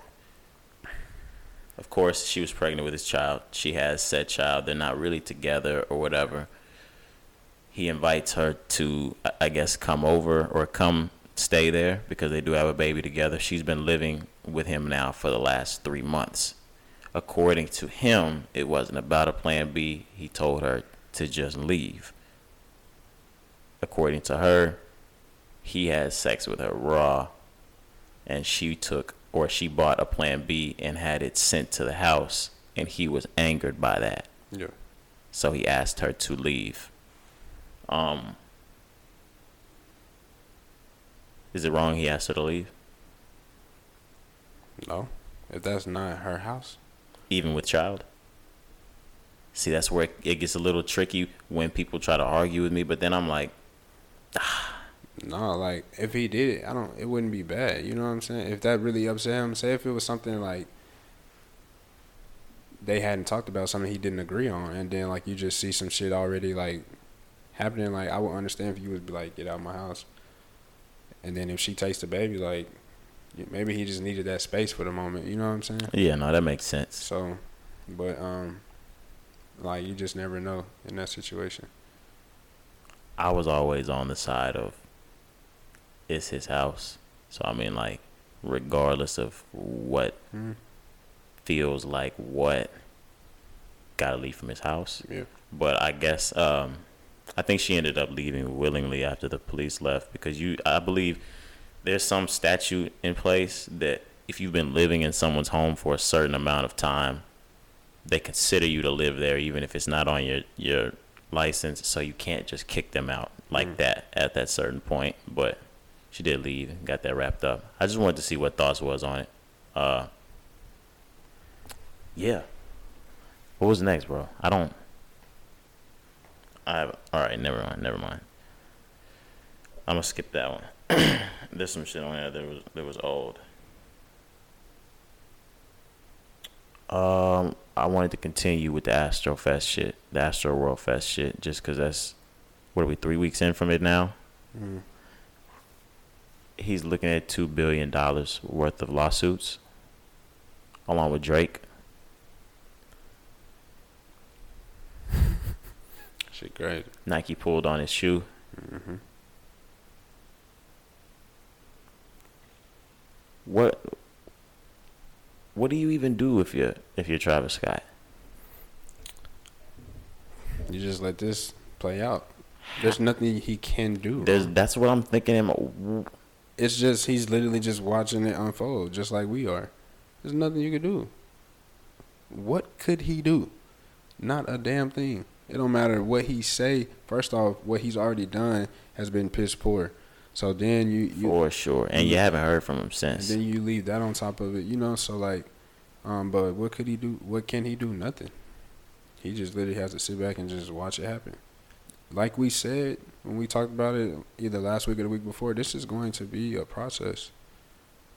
of course she was pregnant with his child. She has said child. They're not really together or whatever. He invites her to, I- guess, come over or come stay there because they do have a baby together. She's been living with him now for the last three months. According to him, it wasn't about a plan B. He told her to just leave. According to her, he had sex with her raw and she took or she bought a plan B and had it sent to the house and he was angered by that. Yeah. So he asked her to leave. Um Is it wrong he asked her to leave No, if that's not her house. even with child? See, that's where it, it gets a little tricky when people try to argue with me, but then I'm like, No, like if he did it, I don't. It wouldn't be bad. You know what I'm saying? If that really upset him, say if it was something like they hadn't talked about something he didn't agree on, and then like you just see some shit already like happening. Like I would understand if you would be like, get out of my house. And then if she takes the baby, like maybe he just needed that space for the moment. You know what I'm saying? yeah, no, that makes sense. So, but um, like you just never know in that situation. I was always on the side of it's his house. So I mean like regardless of what Mhm. feels like what gotta leave from his house. Yeah. But I guess um I think she ended up leaving willingly after the police left because you I believe there's some statute in place that if you've been living in someone's home for a certain amount of time, they consider you to live there even if it's not on your your license, so you can't just kick them out like that at that certain point. But she did leave and got that wrapped up. I just wanted to see what thoughts was on it. Uh, yeah. What was next, bro? I don't. I have all right. Never mind. Never mind. I'm gonna skip that one. There's some shit on there that was that was old. Um, I wanted to continue with the Astro Fest shit, the Astroworld Fest shit, just because that's what are we three weeks in from it now? Mm. He's looking at two billion dollars worth of lawsuits, along with Drake. Shit, great. Nike pulled on his shoe. hmm What? What do you even do if you're if you're Travis Scott? You just let this play out. There's nothing he can do. There's that's what I'm thinking. It's just he's literally just watching it unfold, just like we are. There's nothing you can do. What could he do? Not a damn thing. It don't matter what he say. First off, what he's already done has been piss poor. So then you, you for sure, and you haven't heard from him since. then you leave that on top of it, you know. So like, um, but what could he do? What can he do? Nothing. He just literally has to sit back and just watch it happen. Like we said when we talked about it, either last week or the week before, this is going to be a process.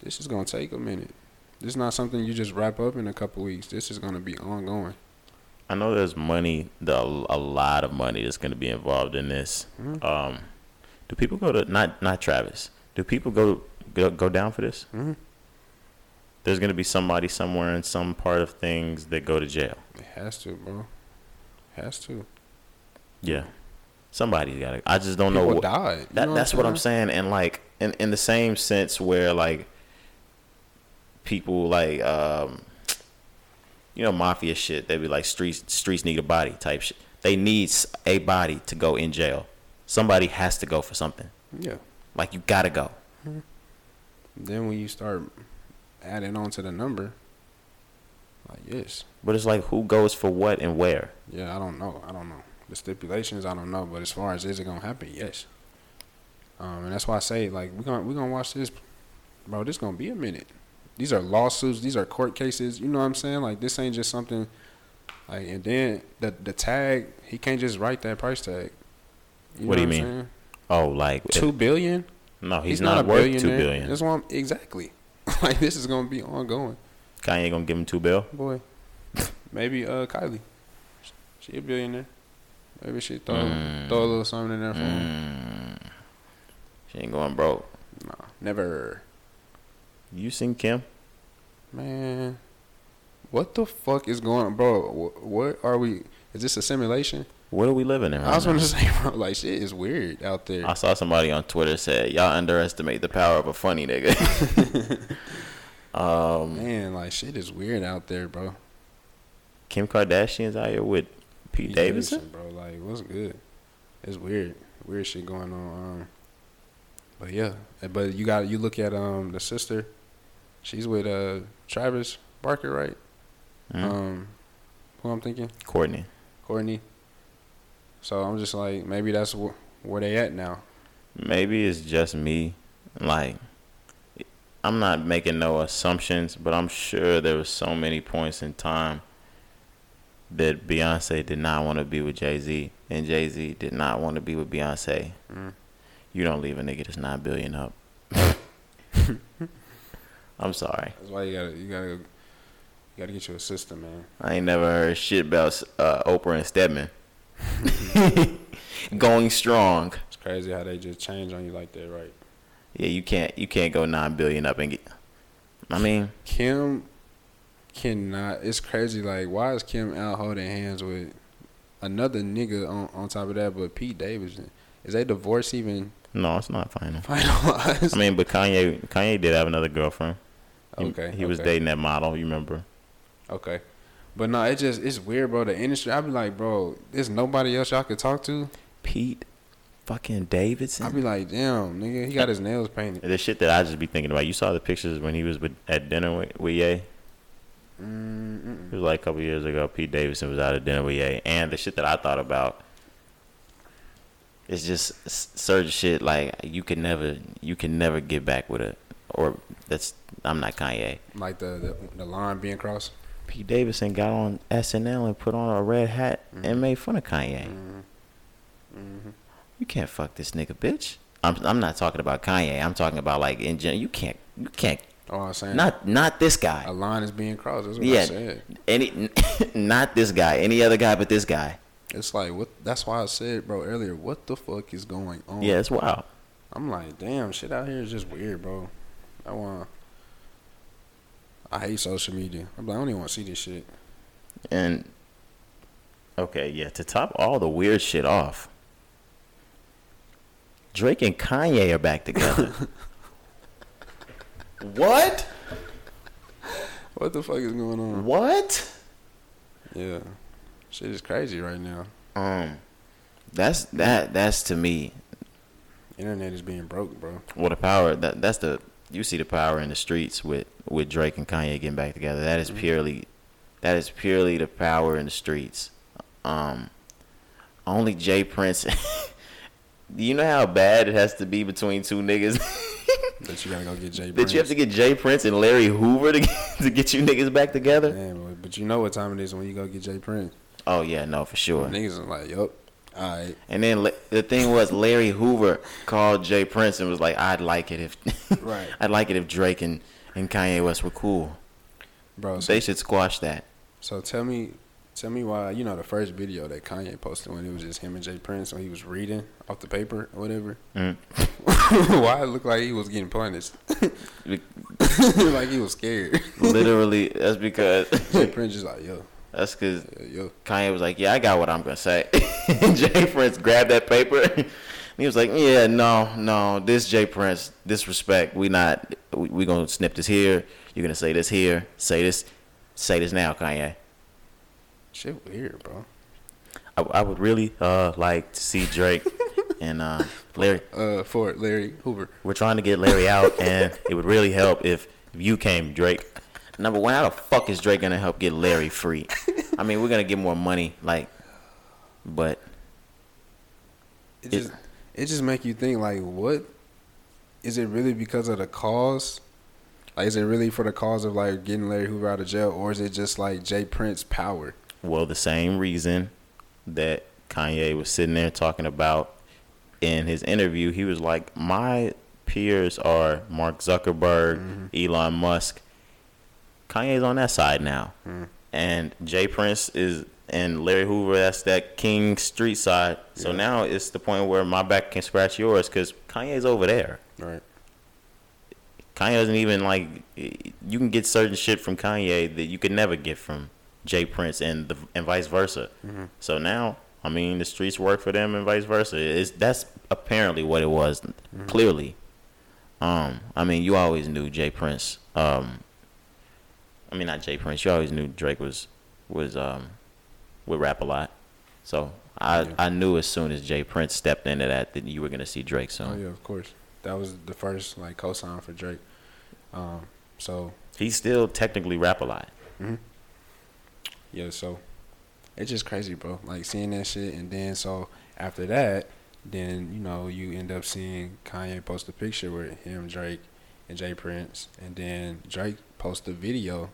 This is going to take a minute. This is not something you just wrap up in a couple weeks. This is going to be ongoing. I know there's money, the a lot of money that's going to be involved in this. Mm-hmm. Um, do people go to not not Travis? Do people go go, go down for this? Mhm. There's going to be somebody somewhere in some part of things that go to jail. It has to, bro. Has to. Yeah, somebody's got to. I just don't know People what. died. That know that's what I'm saying, and like in in the same sense where like people like um, you know mafia shit. They be like streets streets need a body type shit. They need a body to go in jail. Somebody has to go for something. Yeah. Like you gotta go. Then when you start adding on to the number, like yes, But it's like who goes for what and where. yeah, I don't know, I don't know the stipulations, I don't know, but as far as is it gonna happen, yes. Um, and that's why I say like we're gonna we're gonna watch this, bro. This gonna be a minute. These are lawsuits. These are court cases. You know what I'm saying? Like this ain't just something. Like and then the the tag, he can't just write that price tag. What do you I'm mean? saying? Oh, like Two billion. No, he's, not, worth two billion. That's why I'm exactly. like this is gonna be ongoing, Kanye ain't gonna give him two bill. boy. Maybe uh Kylie, she a billionaire. Maybe she throw Mm. throw a little something in there for him. Mm. She ain't going broke. Nah, never. You seen Kim? Man, what the fuck is going on, bro? What are we? Is this a simulation? What are we living in? I was gonna say, bro, like shit is weird out there. I saw somebody on Twitter said y'all underestimate the power of a funny nigga. um, Man, like shit is weird out there, bro. Kim Kardashian's out here with Pete, Pete Davidson. bro. Like, what's good? It's weird, weird shit going on. Um, but yeah, eh, but you got you look at um the sister. She's with uh Travis Barker, right? Mhm. Um, who I'm thinking, Kourtney. Kourtney. So I'm just like, maybe that's wh- where they at now. Maybe it's just me. Like, I'm not making no assumptions, but I'm sure there was so many points in time that Beyonce did not want to be with Jay Z, and Jay Z did not want to be with Beyonce. Mm. You don't leave a nigga that's nine billion up. I'm sorry. That's why you gotta you gotta you gotta get you a system, man. I ain't never heard shit about uh, Oprah and Stedman. Going strong. It's crazy how they just change on you like that, right? Yeah, you can't you can't go nine billion up and get. I mean, Kim cannot. It's crazy. Like, why is Kim out holding hands with another nigga on on top of that? But Pete Davidson, is they divorce even no, it's not final. finalized? I mean, but Kanye Kanye did have another girlfriend. He- okay, He was okay, dating that model. You remember? Okay, but no, it just it's weird, bro. The industry. I be like, bro, there's nobody else y'all could talk to. Pete, fucking Davidson. I Davidson. be like, damn, nigga, he got his nails painted. the shit that I just be thinking about. You saw the pictures when he was with, at dinner with, with Ye. Mm-mm. It was like a couple years ago. Pete Davidson was out at dinner with Ye, and the shit that I thought about is just certain shit like you can never, you can never get back with it, or that's I'm not Kanye. Like the, the the line being crossed. Pete Davidson got on SNL and put on a red hat and made fun of Kanye. Mm-hmm. You can't fuck this nigga, bitch. I'm I'm not talking about Kanye. I'm talking about like in general. You can't you can't Oh, I'm saying not not this guy. a line is being crossed. That's what I Yeah, said. any not this guy. Any other guy but this guy. It's like what? That's why I said, bro, earlier. What the fuck is going on? Yeah, it's wild. I'm like, damn, shit out here is just weird, bro. I want. I hate social media. I'm like, I don't even want to see this shit. And okay, yeah. To top all the weird shit off, Drake and Kanye are back together. what? What the fuck is going on? What? Yeah, shit is crazy right now. Um, that's that. That's to me Internet is being broke, bro. Well, the power that that's the you see the power in the streets with with Drake and Kanye getting back together. That is purely that is purely the power in the streets. Um, only J. Prince. Do you know how bad it has to be between two niggas? That you gotta go get J. Prince. That you have to get J. Prince and Larry Hoover to get, to get you niggas back together? Damn, but- but you know what time it is when you go get J. Prince. Oh yeah, no for sure. Niggas are like, yup, all right. And then La- the thing was, Larry Hoover called J. Prince and was like, "I'd like it if, Right. I'd like it if Drake and, and Kanye West were cool. Bro, so, They should squash that." so tell me, Tell me why, you know, the first video that Kanye posted when it was just him and J. Prince when he was reading off the paper or whatever. Mm. why it looked like he was getting punished? like he was scared. Literally, that's because J. Prince is like, yo, that's because yo. Kanye was like, "Yeah, I got what I'm gonna say." J. Prince grabbed that paper. and he was like, "Yeah, no, no, this J. Prince, disrespect. We not, we, we gonna snip this here. You're gonna say this here. Say this, say this now, Kanye." Shit weird, bro. I, I would really uh like to see Drake and uh Larry. Uh, for Larry Hoover. We're trying to get Larry out, and it would really help if, if you came, Drake. Number one, how the fuck is Drake gonna help get Larry free? I mean, we're gonna get more money, like, but It It- just it just make you think like, what is it really because of the cause? Like, is it really for the cause of like getting Larry Hoover out of jail, or is it just like J. Prince power? well, the same reason that Kanye was sitting there talking about in his interview, he was like, "My peers are Mark Zuckerberg, mm-hmm. Elon Musk. Kanye's on that side now, and J. Prince is." And Larry Hoover, that's that King Street side. So now it's the point where my back can scratch yours because Kanye's over there. Right. Kanye doesn't even like. You can get certain shit from Kanye that you could never get from J. Prince, and the and vice versa. So now, I mean, the streets work for them, and vice versa. It's that's apparently what it was. Clearly, um, I mean, you always knew J. Prince. Um, I mean, not J. Prince. You always knew Drake was was um would Rap-A-Lot. So I Yeah. I knew as soon as J. Prince stepped into that that you were gonna see Drake soon. Oh yeah, of course. That was the first like co-sign for Drake. Um, so He still technically Rap-A-Lot. yeah, so it's just crazy, bro. Like seeing that shit, and then so after that, then you know you end up seeing Kanye post a picture with him, Drake, and J. Prince, and then Drake post a video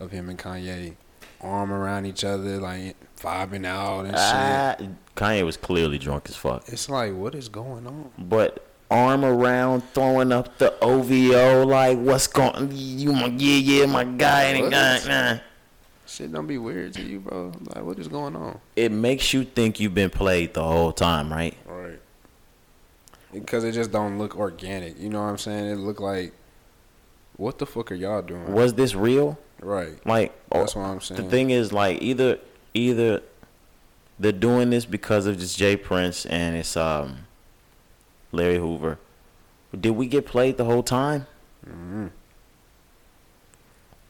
of him and Kanye arm around each other, like vibing out and shit. Ah, Kanye was clearly drunk as fuck. It's like, what is going on? But arm around, throwing up the OVO, like what's going? You my yeah yeah my guy and nah. Shit don't be weird to you, bro. Like, what is going on? It makes you think you've been played the whole time, right? Right. Because it just don't look organic. You know what I'm saying? It look like, what the fuck are y'all doing? Was this real? Right. Like That's what I'm saying. The thing is, like either either they're doing this because of just J. Prince and it's um Larry Hoover. Did we get played the whole time? Mhm.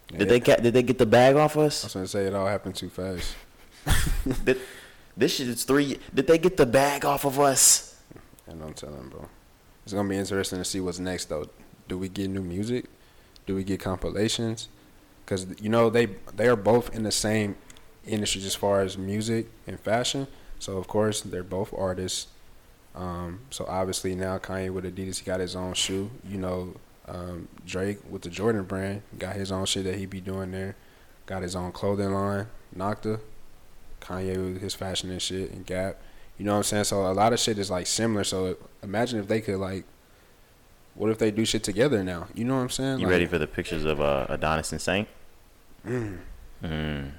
Did Yeah. they get did they get the bag off us? I was gonna say it all happened too fast. Did, this shit is three. Did they get the bag off of us? And I'm telling, bro. It's gonna be interesting to see what's next, though. Do we get new music? Do we get compilations? Because you know they they are both in the same industry as far as music and fashion. So of course they're both artists. Um, so obviously now Kanye with Adidas, he got his own shoe. You know, um, Drake with the Jordan brand got his own shit that he be doing there. Got his own clothing line, Nocta. Kanye with his fashion and shit, and Gap. You know what I'm saying? So a lot of shit is like similar. So imagine if they could like, what if they do shit together now? You know what I'm saying? You like, ready for the pictures of uh, Adonis and Saint? Mm, Mm.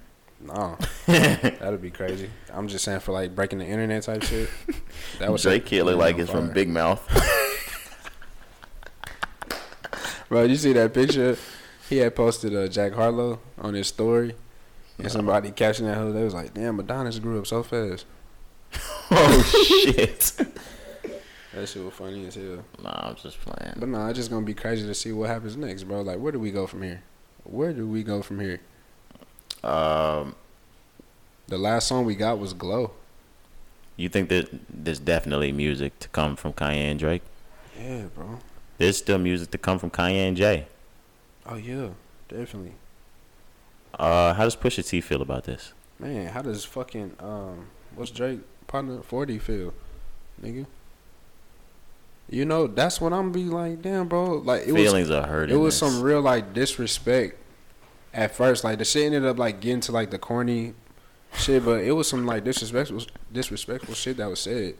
no, that'd be crazy. I'm just saying for like breaking the internet type shit. That was Drake kid look like it's from Big Mouth. Bro, you see that picture? He had posted uh, Jack Harlow on his story, and somebody catching that hoe. They was like, "Damn, Adonis grew up so fast." oh shit! That shit was funny as hell. Nah, I'm just playing. But no, it's just gonna be crazy to see what happens next, bro. Like, where do we go from here? Where do we go from here? Um, The last song we got was "Glow." you think that there's definitely music to come from Kanye and Drake? Yeah, bro. There's still music to come from Kanye and Jay. Oh yeah, definitely. Uh, how does Pusha T feel about this? Man, how does fucking um, what's Drake partner Forty feel, nigga? You know, that's what I'm be like. Damn, bro. Like it was Feelings are hurt. it was some real like disrespect at first. Like the shit ended up like getting to like the corny shit, but it was some like disrespectful disrespectful shit that was said.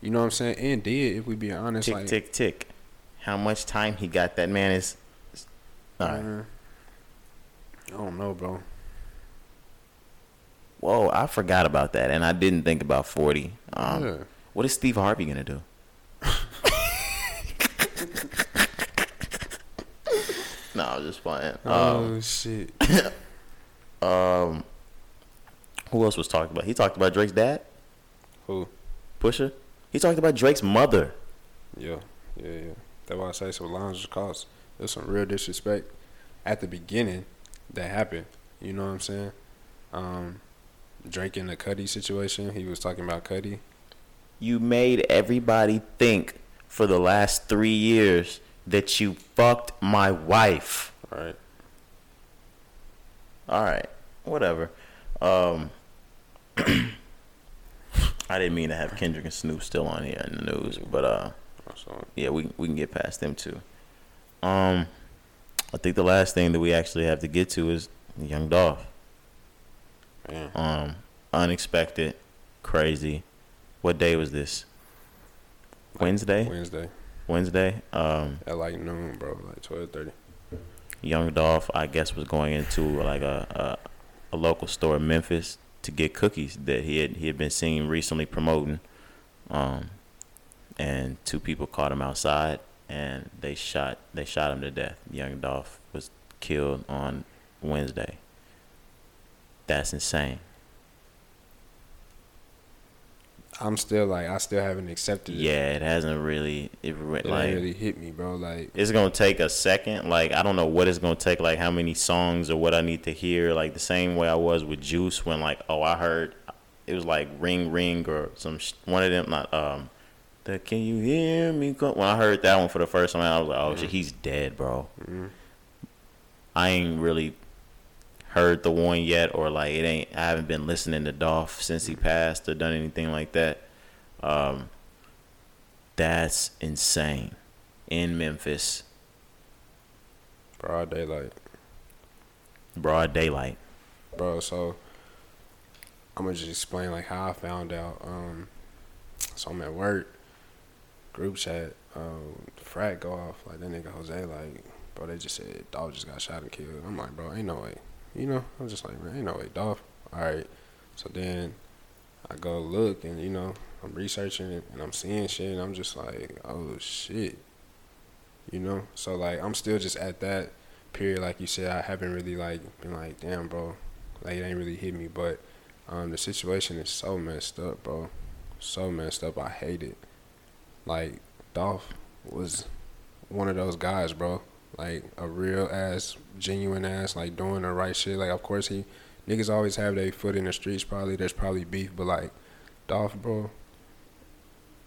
You know what I'm saying? And did if we be honest, tick like tick tick. How much time he got? That man is. All right. uh, I don't know, bro. Whoa, I forgot about that, and I didn't think about forty. Um, Yeah. What is Steve Harvey gonna do? no, I was just playing. Um, Oh shit. um, who else was talked about? He talked about Drake's dad, Who? Pusha. He talked about Drake's mother. Yeah, yeah, yeah. That's why I say some lines cost. There's some real disrespect at the beginning that happened. You know what I'm saying? Um, Drake in the Cudi situation. He was talking about Cudi. You made everybody think for the last three years that you fucked my wife. Right. All right, whatever. Um, I didn't mean to have Kendrick and Snoop still on here in the news, but uh, yeah, we we can get past them too. Um, I think the last thing that we actually have to get to is Young Dolph. man, Um, unexpected, crazy. What day was this? Wednesday. Wednesday Wednesday. Um, at like noon, bro. Like twelve thirty. Young Dolph, I guess, was going into like a, a a local store in Memphis to get cookies that he had he had been seen recently promoting. Um, and two people caught him outside, and they shot they shot him to death. Young Dolph was killed on Wednesday. That's insane. I'm still like I still haven't accepted it. Yeah, it hasn't really it It like really hit me, bro. Like it's gonna take a second. Like I don't know what it's gonna take. Like how many songs or what I need to hear. Like the same way I was with Juice when like oh I heard it was like Ring Ring or some sh- one of them not um the Can you hear me? Go-? When I heard that one for the first time, I was like oh shit he's dead, bro. I ain't really heard the one yet or like it ain't. I haven't been listening to Dolph since he passed or done anything like that. Um, that's insane in Memphis. broad daylight. broad daylight. bro. So I'm gonna just explain like how I found out. Um, so I'm at work, group chat, um, frat go off like that nigga Jose like, bro. They just said Dolph just got shot and killed. I'm like, bro, ain't no way. You know, I'm just like, man, ain't no way, Dolph. All right. So then I go look and you know I'm researching it and I'm seeing shit and I'm just like, oh shit. You know, so like I'm still just at that period, like you said. I haven't really like been like, damn, bro, like it ain't really hit me. But um, the situation is so messed up, bro. So messed up. I hate it. Like Dolph was one of those guys, bro. Like a real ass, genuine ass, like doing the right shit. Like of course he niggas always have their foot in the streets. Probably there's probably beef, but like Dolph, bro.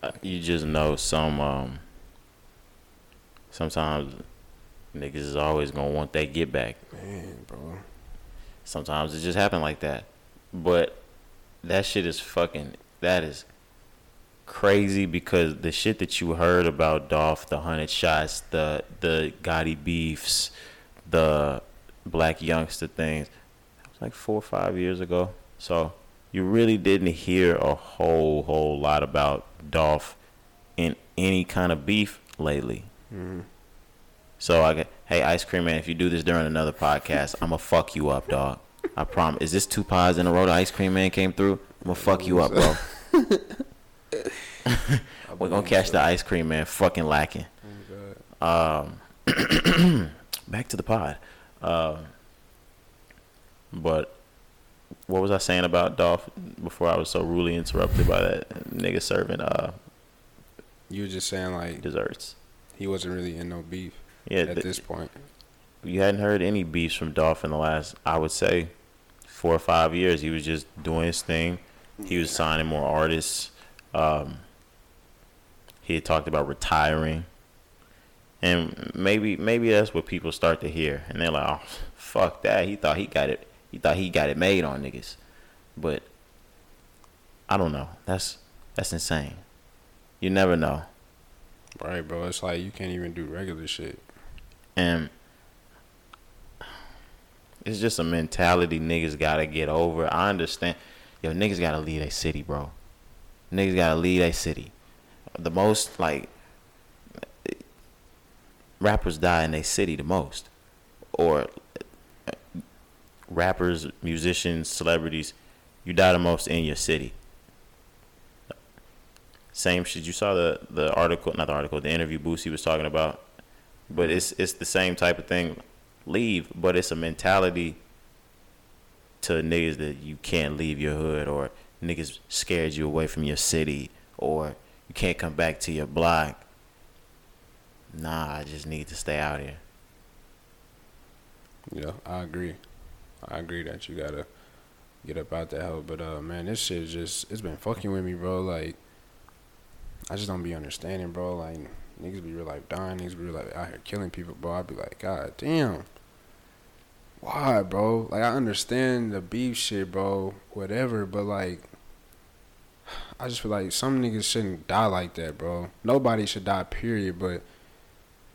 Uh, You just know some. Um, sometimes niggas is always gonna want that get back. Man, bro. Sometimes it just happen like that. But that shit is fucking. That is crazy because the shit that you heard about Dolph, the hundred shots, the the Gotti beefs, the Blac Youngsta things, that was like four or five years ago. So you really didn't hear a whole whole lot about Dolph in any kind of beef lately. Mm-hmm. So I get, hey, Ice Cream Man, if you do this during another podcast, I'ma fuck you up, dog. I promise. Is this two pods in a row? The Ice Cream Man came through. I'ma fuck you up, bro. We're gonna catch the Ice Cream Man fucking lacking. Um, back to the pod. Um, but what was I saying about Dolph before I was so rudely interrupted by that nigga serving uh You were just saying like desserts? he wasn't really in no beef Yeah, at th- this point. you hadn't heard any beefs from Dolph in the last, I would say, four or five years. He was just doing his thing. He was signing more artists. Um, he had talked about retiring, and maybe maybe that's what people start to hear, and they're like, "Oh, fuck that." He thought he got it. He thought he got it made on niggas, but I don't know. That's that's insane. You never know. Right, bro. It's like you can't even do regular shit. And it's just a mentality niggas gotta get over. I understand. Yo, niggas gotta leave a city, bro. Niggas gotta leave a city. The most, like, rappers die in a city the most. Or rappers, musicians, celebrities you die the most in your city. Same shit. You saw the the article, not the article, the interview Boosie was talking about. But it's it's the same type of thing. Leave, but it's a mentality to niggas that you can't leave your hood or niggas scared you away from your city or you can't come back to your block. Nah, I just need to stay out here. Yeah, I agree. I agree that you gotta get up out the hell. But uh, man, this shit just it's been fucking with me, bro. Like, I just don't be understanding, bro. Like, niggas be real life dying, niggas be real life out here killing people, bro. I be like, God damn. Why, bro? Like, I understand the beef shit, bro. Whatever, but like, I just feel like some niggas shouldn't die like that, bro. Nobody should die, period. But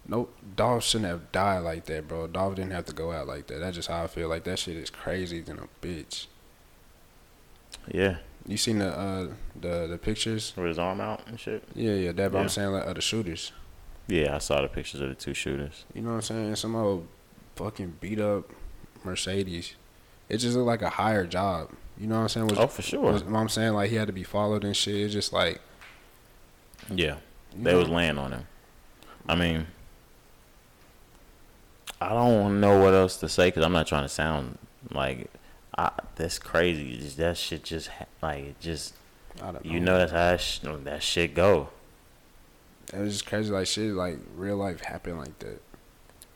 no, Dolph shouldn't have died like that, bro. Dolph didn't have to go out like that. That's just how I feel. Like that shit is crazy than a bitch. Yeah. You seen the uh the the pictures? With his arm out and shit. Yeah, yeah. That but Yeah. I'm saying like of the shooters. Yeah, I saw the pictures of the two shooters. You know what I'm saying? Some old fucking beat up Mercedes. It just looked like a higher job. You know what I'm saying? Was, Oh, for sure. Was, I'm saying like he had to be followed and shit. It's just like Yeah. They know, was laying on him. I mean, I don't know what else to say because I'm not trying to sound like I, that's crazy. Just, that shit just ha- like it just I don't know. you know that's how that, sh- that shit go. It was just crazy. Like shit, like real life happened like that.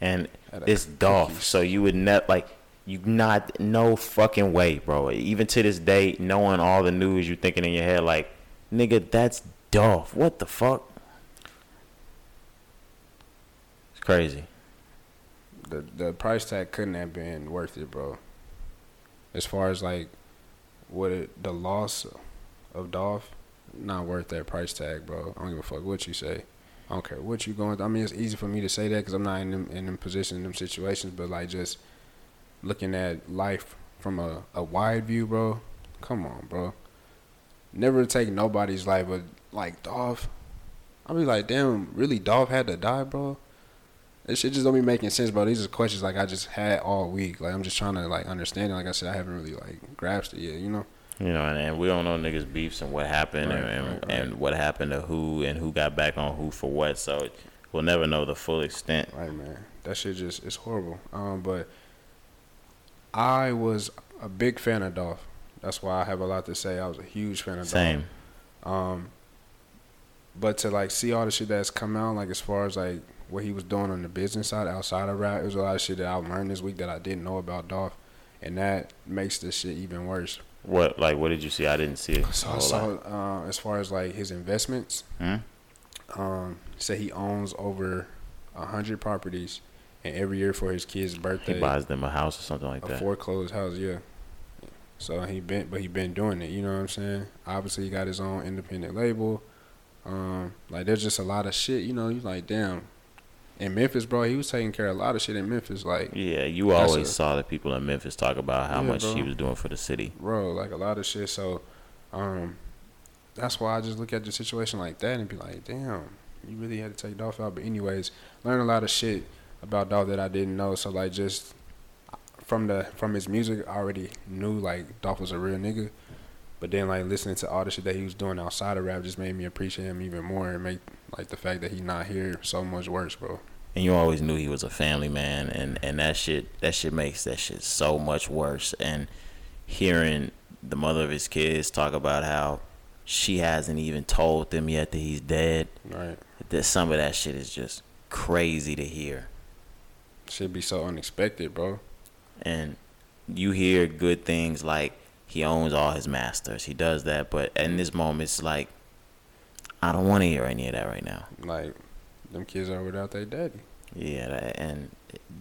And it's Dolph, so you would not like you not no fucking way, bro. Even to this day, knowing all the news, you thinking in your head like, nigga, that's Dolph. What the fuck? It's crazy. the the price tag couldn't have been worth it, bro. As far as like what it, the loss of Dolph, not worth that price tag, bro. I don't give a fuck what you say. I don't care what you going. I mean, it's easy for me to say that because I'm not in them in them positions, in them situations. But like just looking at life from a a wide view, bro. Come on, bro. Never take nobody's life, but like Dolph. I'll be like, damn, really, Dolph had to die, bro. This shit just don't be making sense, bro. These are questions like I just had all week. Like I'm just trying to like understand it. Like I said, I haven't really like grasped it yet. You know? You know, and, and we don't know niggas beefs and what happened Right, and, right, right. and what happened to who and who got back on who for what. So we'll never know the full extent. Right, man. That shit just it's horrible. Um, but I was a big fan of Dolph. That's why I have a lot to say. I was a huge fan of Same. Dolph. Um, but to like see all the shit that's come out, like as far as like what he was doing on the business side outside of rap, it was a lot of shit that I learned this week that I didn't know about Dolph, and that makes this shit even worse. What like what did you see? I didn't see it. So I saw uh, as far as like his investments, Hmm? um, say he owns over a hundred properties, and every year for his kid's birthday, He buys them a house or something like that. a that. foreclosed house. Yeah. So he been, but he been doing it. You know what I'm saying? Obviously, he got his own independent label. Um, like there's just a lot of shit. You know, you like damn. In Memphis, bro, he was taking care of a lot of shit in Memphis. Like, Yeah, you always a- saw the people in Memphis talk about how Yeah, much bro. he was doing for the city. bro, like a lot of shit. So, um, that's why I just look at the situation like that and be like, damn, you really had to take Dolph out. But anyways, learn a lot of shit about Dolph that I didn't know. So like just from the from his music, I already knew like Dolph was a real nigga. But then like listening to all the shit that he was doing outside of rap just made me appreciate him even more and make like the fact that he not here so much worse, bro. And you always knew he was a family man and, and that shit that shit makes that shit so much worse. And hearing the mother of his kids talk about how she hasn't even told them yet that he's dead. Right? That some of that shit is just crazy to hear. Should be so unexpected, bro. and you hear good things like he owns all his masters. He does that, but in this moment, it's like I don't want to hear any of that right now. Like them kids are without their daddy. Yeah, that, and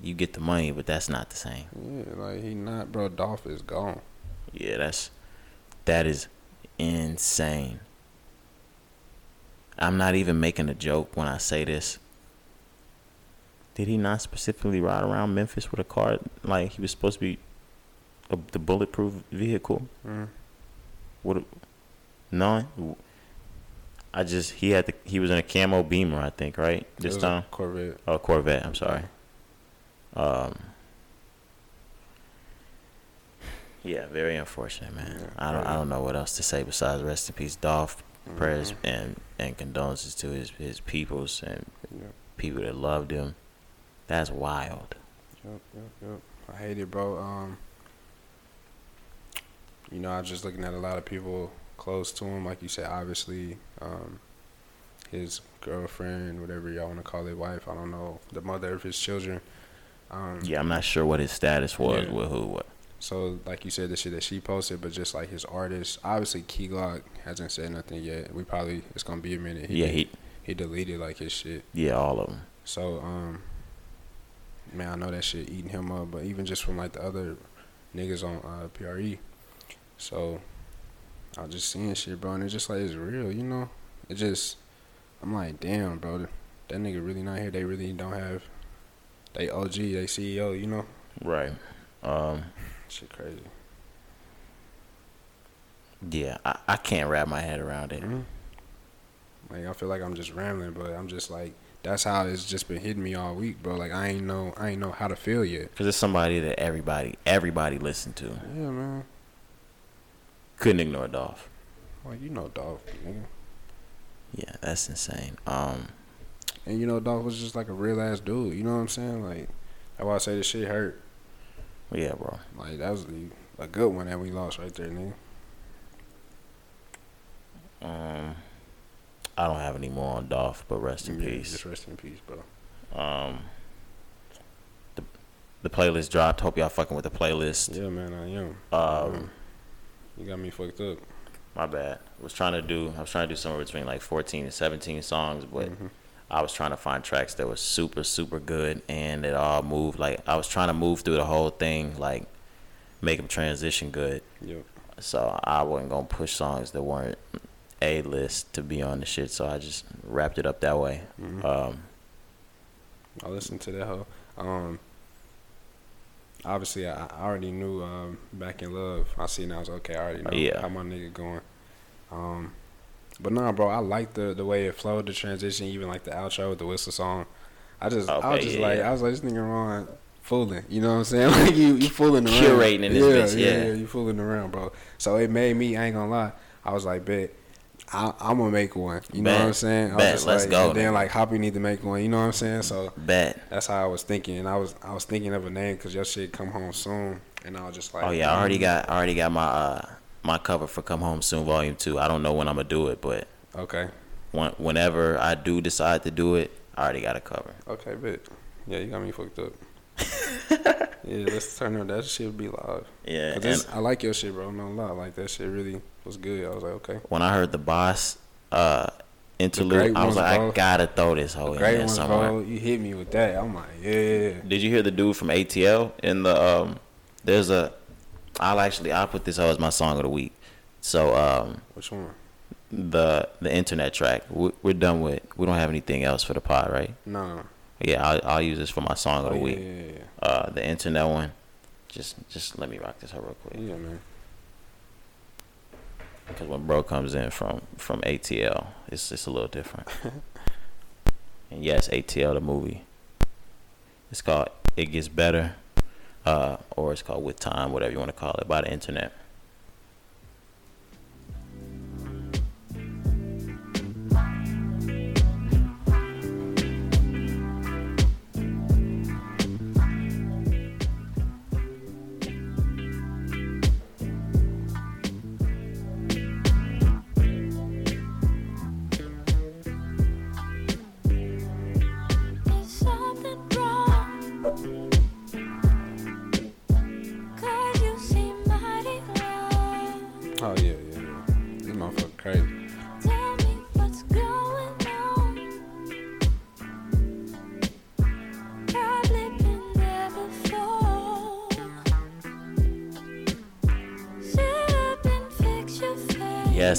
you get the money, but that's not the same. Yeah, like he not, bro. Dolph is gone. Yeah, that's that is insane. I'm not even making a joke when I say this. Did he not specifically ride around Memphis with a car like he was supposed to be a, the bulletproof vehicle? Mm. What? No. I just he had the he was in a camo Beamer, I think, right? This time, Corvette. oh Corvette. I'm sorry. Um. Yeah, very unfortunate, man. Yeah, I don't I don't know what else to say besides rest in peace, Dolph. Prayers Mm-hmm. and and condolences to his his peoples and Yep, people that loved him. That's wild. yep, yep, yep. I hate it, bro. Um, you know, I was just looking at a lot of people close to him, like you said. Obviously, um, his girlfriend, whatever y'all want to call it, wife. I don't know, the mother of his children. Um, Yeah, I'm not sure what his status was Yeah. with who. What. So, like you said, the shit that she posted, but just like his artist, obviously Key Glock hasn't said nothing yet. We probably it's gonna be a minute. Yeah, he. he deleted like his shit. Yeah, all of them. So, um, man, I know that shit eating him up, but even just from like the other niggas on uh, PRE. So, I was just seeing shit, bro, and it's just like it's real, you know. It just, I'm like, damn, bro, that nigga really not here. They really don't have, they OG, they CEO, you know. Right. Um. Shit crazy. Yeah, I, I can't wrap my head around it. Mhm. Like I feel like I'm just rambling, but I'm just like that's how it's just been hitting me all week, bro. Like I ain't know I ain't know how to feel yet. Cause it's somebody that everybody everybody listened to. Yeah, man. Couldn't ignore Dolph. Well, you know, dog, nigga. Yeah, that's insane. Um. And you know, dog was just like a real ass dude. You know what I'm saying? Like that's why I say this shit hurt. Yeah, bro. Like that was the, a good one that we lost right there, nigga. Um. I don't have any more on Dolph, but rest in Yeah, peace. Just rest in peace, bro. Um, the the playlist dropped. Hope y'all fucking with the playlist. Yeah, man, I am. Um, You got me fucked up. my bad. I was trying to do. I was trying to do somewhere between like 14 and 17 songs, but Mhm. I was trying to find tracks that were super super good and it all moved. Like I was trying to move through the whole thing, like make them transition good. Yep. So I wasn't gonna push songs that weren't a list to be on the shit. So I just wrapped it up that way. Mhm. Um, I listened to that whole. Um, obviously, I, I already knew um, "Back in Love." I seen. I was okay. I already know Yeah. how my nigga going. Um, but nah, bro, I like the the way it flowed, the transition, even like the outro with the whistle song. I just, I was just yeah, like, yeah. I was like, this nigga Ron fooling. You know what I'm saying? Like you, you fooling around. Curating in this bitch, yeah. yeah, you fooling around, bro. So it made me. I ain't gonna lie. I was like, bet. I, I'm gonna make one. You know what I'm saying? I was Bet. just Let's like, go, And then like Hoppy need to make one. You know what I'm saying? So bet. that's how I was thinking, and I was I was thinking of a name because your shit come home soon, and I was just like, Oh yeah, I already got I already got my uh my cover for Come Home Soon Volume Two. I don't know when I'm gonna do it, but okay, when, whenever I do decide to do it, I already got a cover. okay, bet. Yeah, you got me fucked up. yeah, let's turn on that shit. Would be live. Yeah, I like your shit, bro. No lie, like that shit really was good. I was like, okay. when I heard the boss uh interlude, I was like. I gotta throw this hoe in Great there one, somewhere. bro. You hit me with that. I'm like, yeah. Did you hear the dude from ATL in the um? There's a, I'll actually I'll put this out as my song of the week. So um, Which one? the the internet track we- we're done with. We don't have anything else for the pod, right? No. Yeah, I'll, I'll use this for my song of Oh, the yeah, week. yeah, yeah, Uh, the internet one. Just just let me rock this out real quick. yeah, man. Because when bro comes in from from ATL, it's it's a little different. and yes, ATL the movie. It's called It Gets Better, uh, or it's called With Time, whatever you want to call it, by the internet.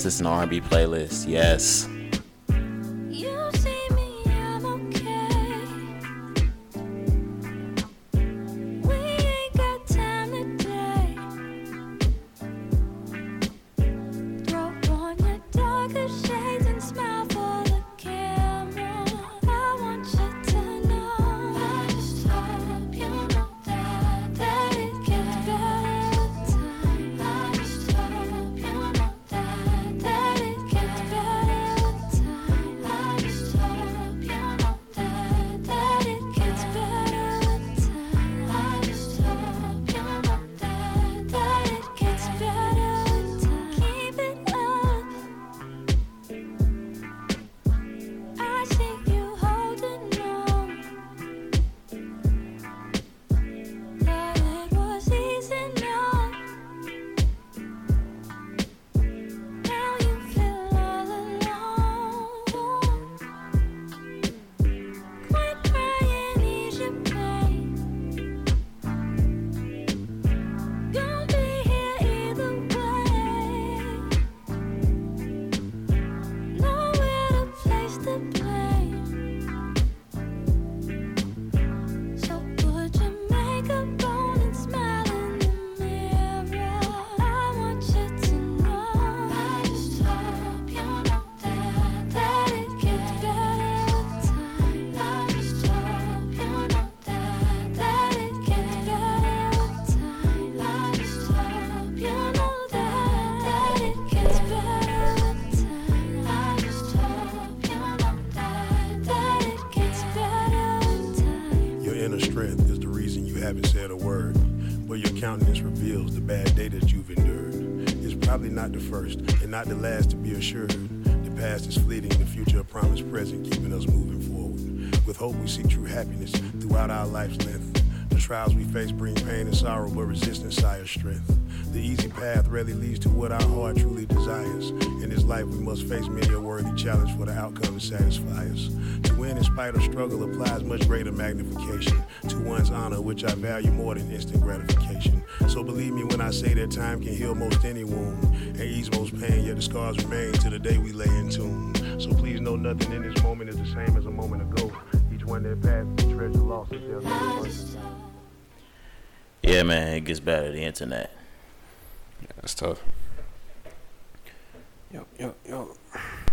Yes, it's an R&B playlist. Yes. First and not the last to be assured. The past is fleeting, the future a promised present, keeping us moving forward. With hope, we seek true happiness throughout our life's length. The trials we face bring pain and sorrow, but resistance sires strength. The easy path rarely leads to what our heart truly desires. In this life, we must face many a worthy challenge for the outcome to satisfy us. To win in spite of struggle applies much greater magnification to one's honor, which I value more than instant gratification. So believe me when I say that time can heal most any wound and ease most pain, yet the scars remain to the day we lay in tune. So please know nothing in this moment is the same as a moment ago. Each one that passed, the treasure lost, if there's no. Yeah, man, it gets better. The internet. That's tough. Yo, yo, yo.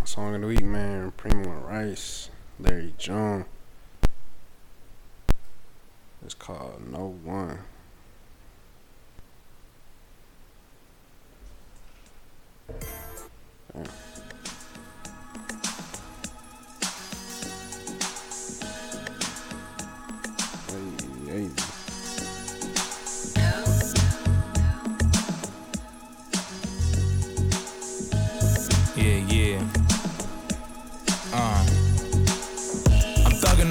Song of the week, man. Primo Rice, Larry Jones. It's called No One. Damn.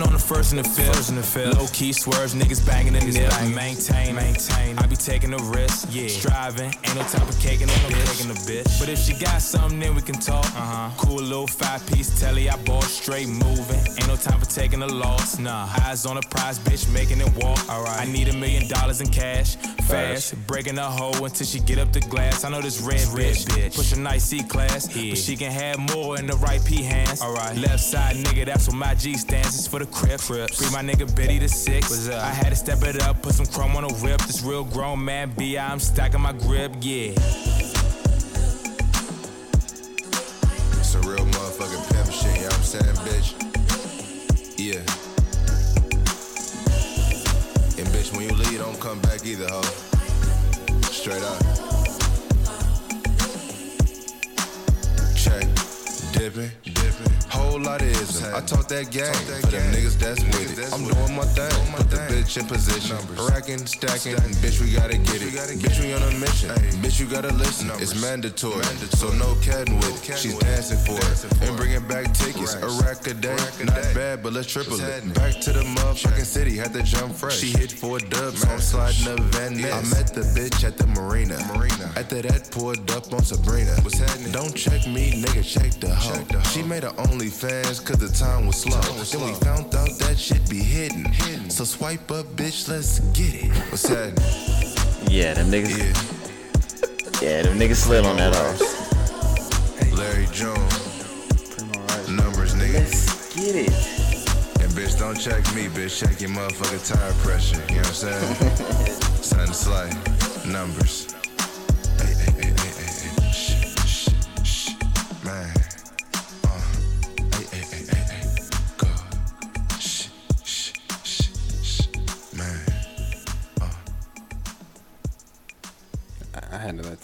I'm on the first and the fifth. First and the fifth. Low key swerves, niggas banging in the nip. Maintain, maintain. I be taking a risk. Yeah. Striving, ain't no time for caking a bitch. Bitch. But if she got something, then we can talk. Uh huh. Cool little five piece telly, I bought straight moving. Ain't no time for taking a loss. Nah. Eyes on the prize, bitch, making it walk. Alright. I need a million dollars in cash. Fast. Breaking a hole until she get up the glass. I know this red, bitch. bitch. Push a nice C class. But she can have more in the right P hands. Alright. Left side nigga, that's what my G stands. It's for the Crips. Free my nigga Biddy the six. I had to step it up, put some chrome on the whip. This real grown man B, I'm stacking my grip, yeah. It's a real motherfucking pimp shit, you know what I'm saying, bitch? Yeah. And bitch, when you leave, don't come back either, ho. Straight up. Check. Dipping. Whole lot of ism. I talk that gang for them niggas that's with it. I'm doing my thing. Put the bitch in position. Racking, stacking. Bitch, we gotta get it. Bitch, we on a mission. Bitch, you gotta listen. It's mandatory. So no catting with it. She's dancing for it. And bringing back tickets. A rack a day. Not bad, but let's triple it. Back to the motherfucking city. Had to jump fresh. She hit four dubs. I'm sliding up Van Ness. I met the bitch at the marina. After that, pulled up on Sabrina. What's happening? Don't check me, nigga. Check the hoe. She made her OnlyFans cause the time was slow. Then we found out that shit be hidden. hidden. So swipe up, bitch, let's get it. What's happening? Yeah, them niggas. Yeah. Yeah, them niggas slid on that off. Larry Jones. Numbers, nigga. Let's get it. And bitch, don't check me, bitch. Check your motherfucking tire pressure. You know what I'm saying? Something slight. Numbers.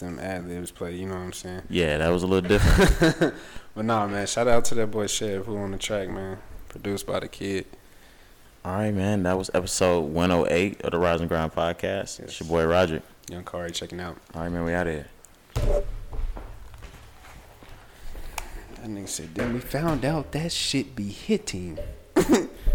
Let them ad libs play, you know what I'm saying? Yeah, that was a little different. But nah, man, shout out to that boy Chef who on the track, man. Produced by the kid. All right, man. That was episode 108 of the Rising Ground podcast. It's your boy Roger. Young Kari checking out. All right, man. We out of here. That nigga said, then we found out that shit be hitting.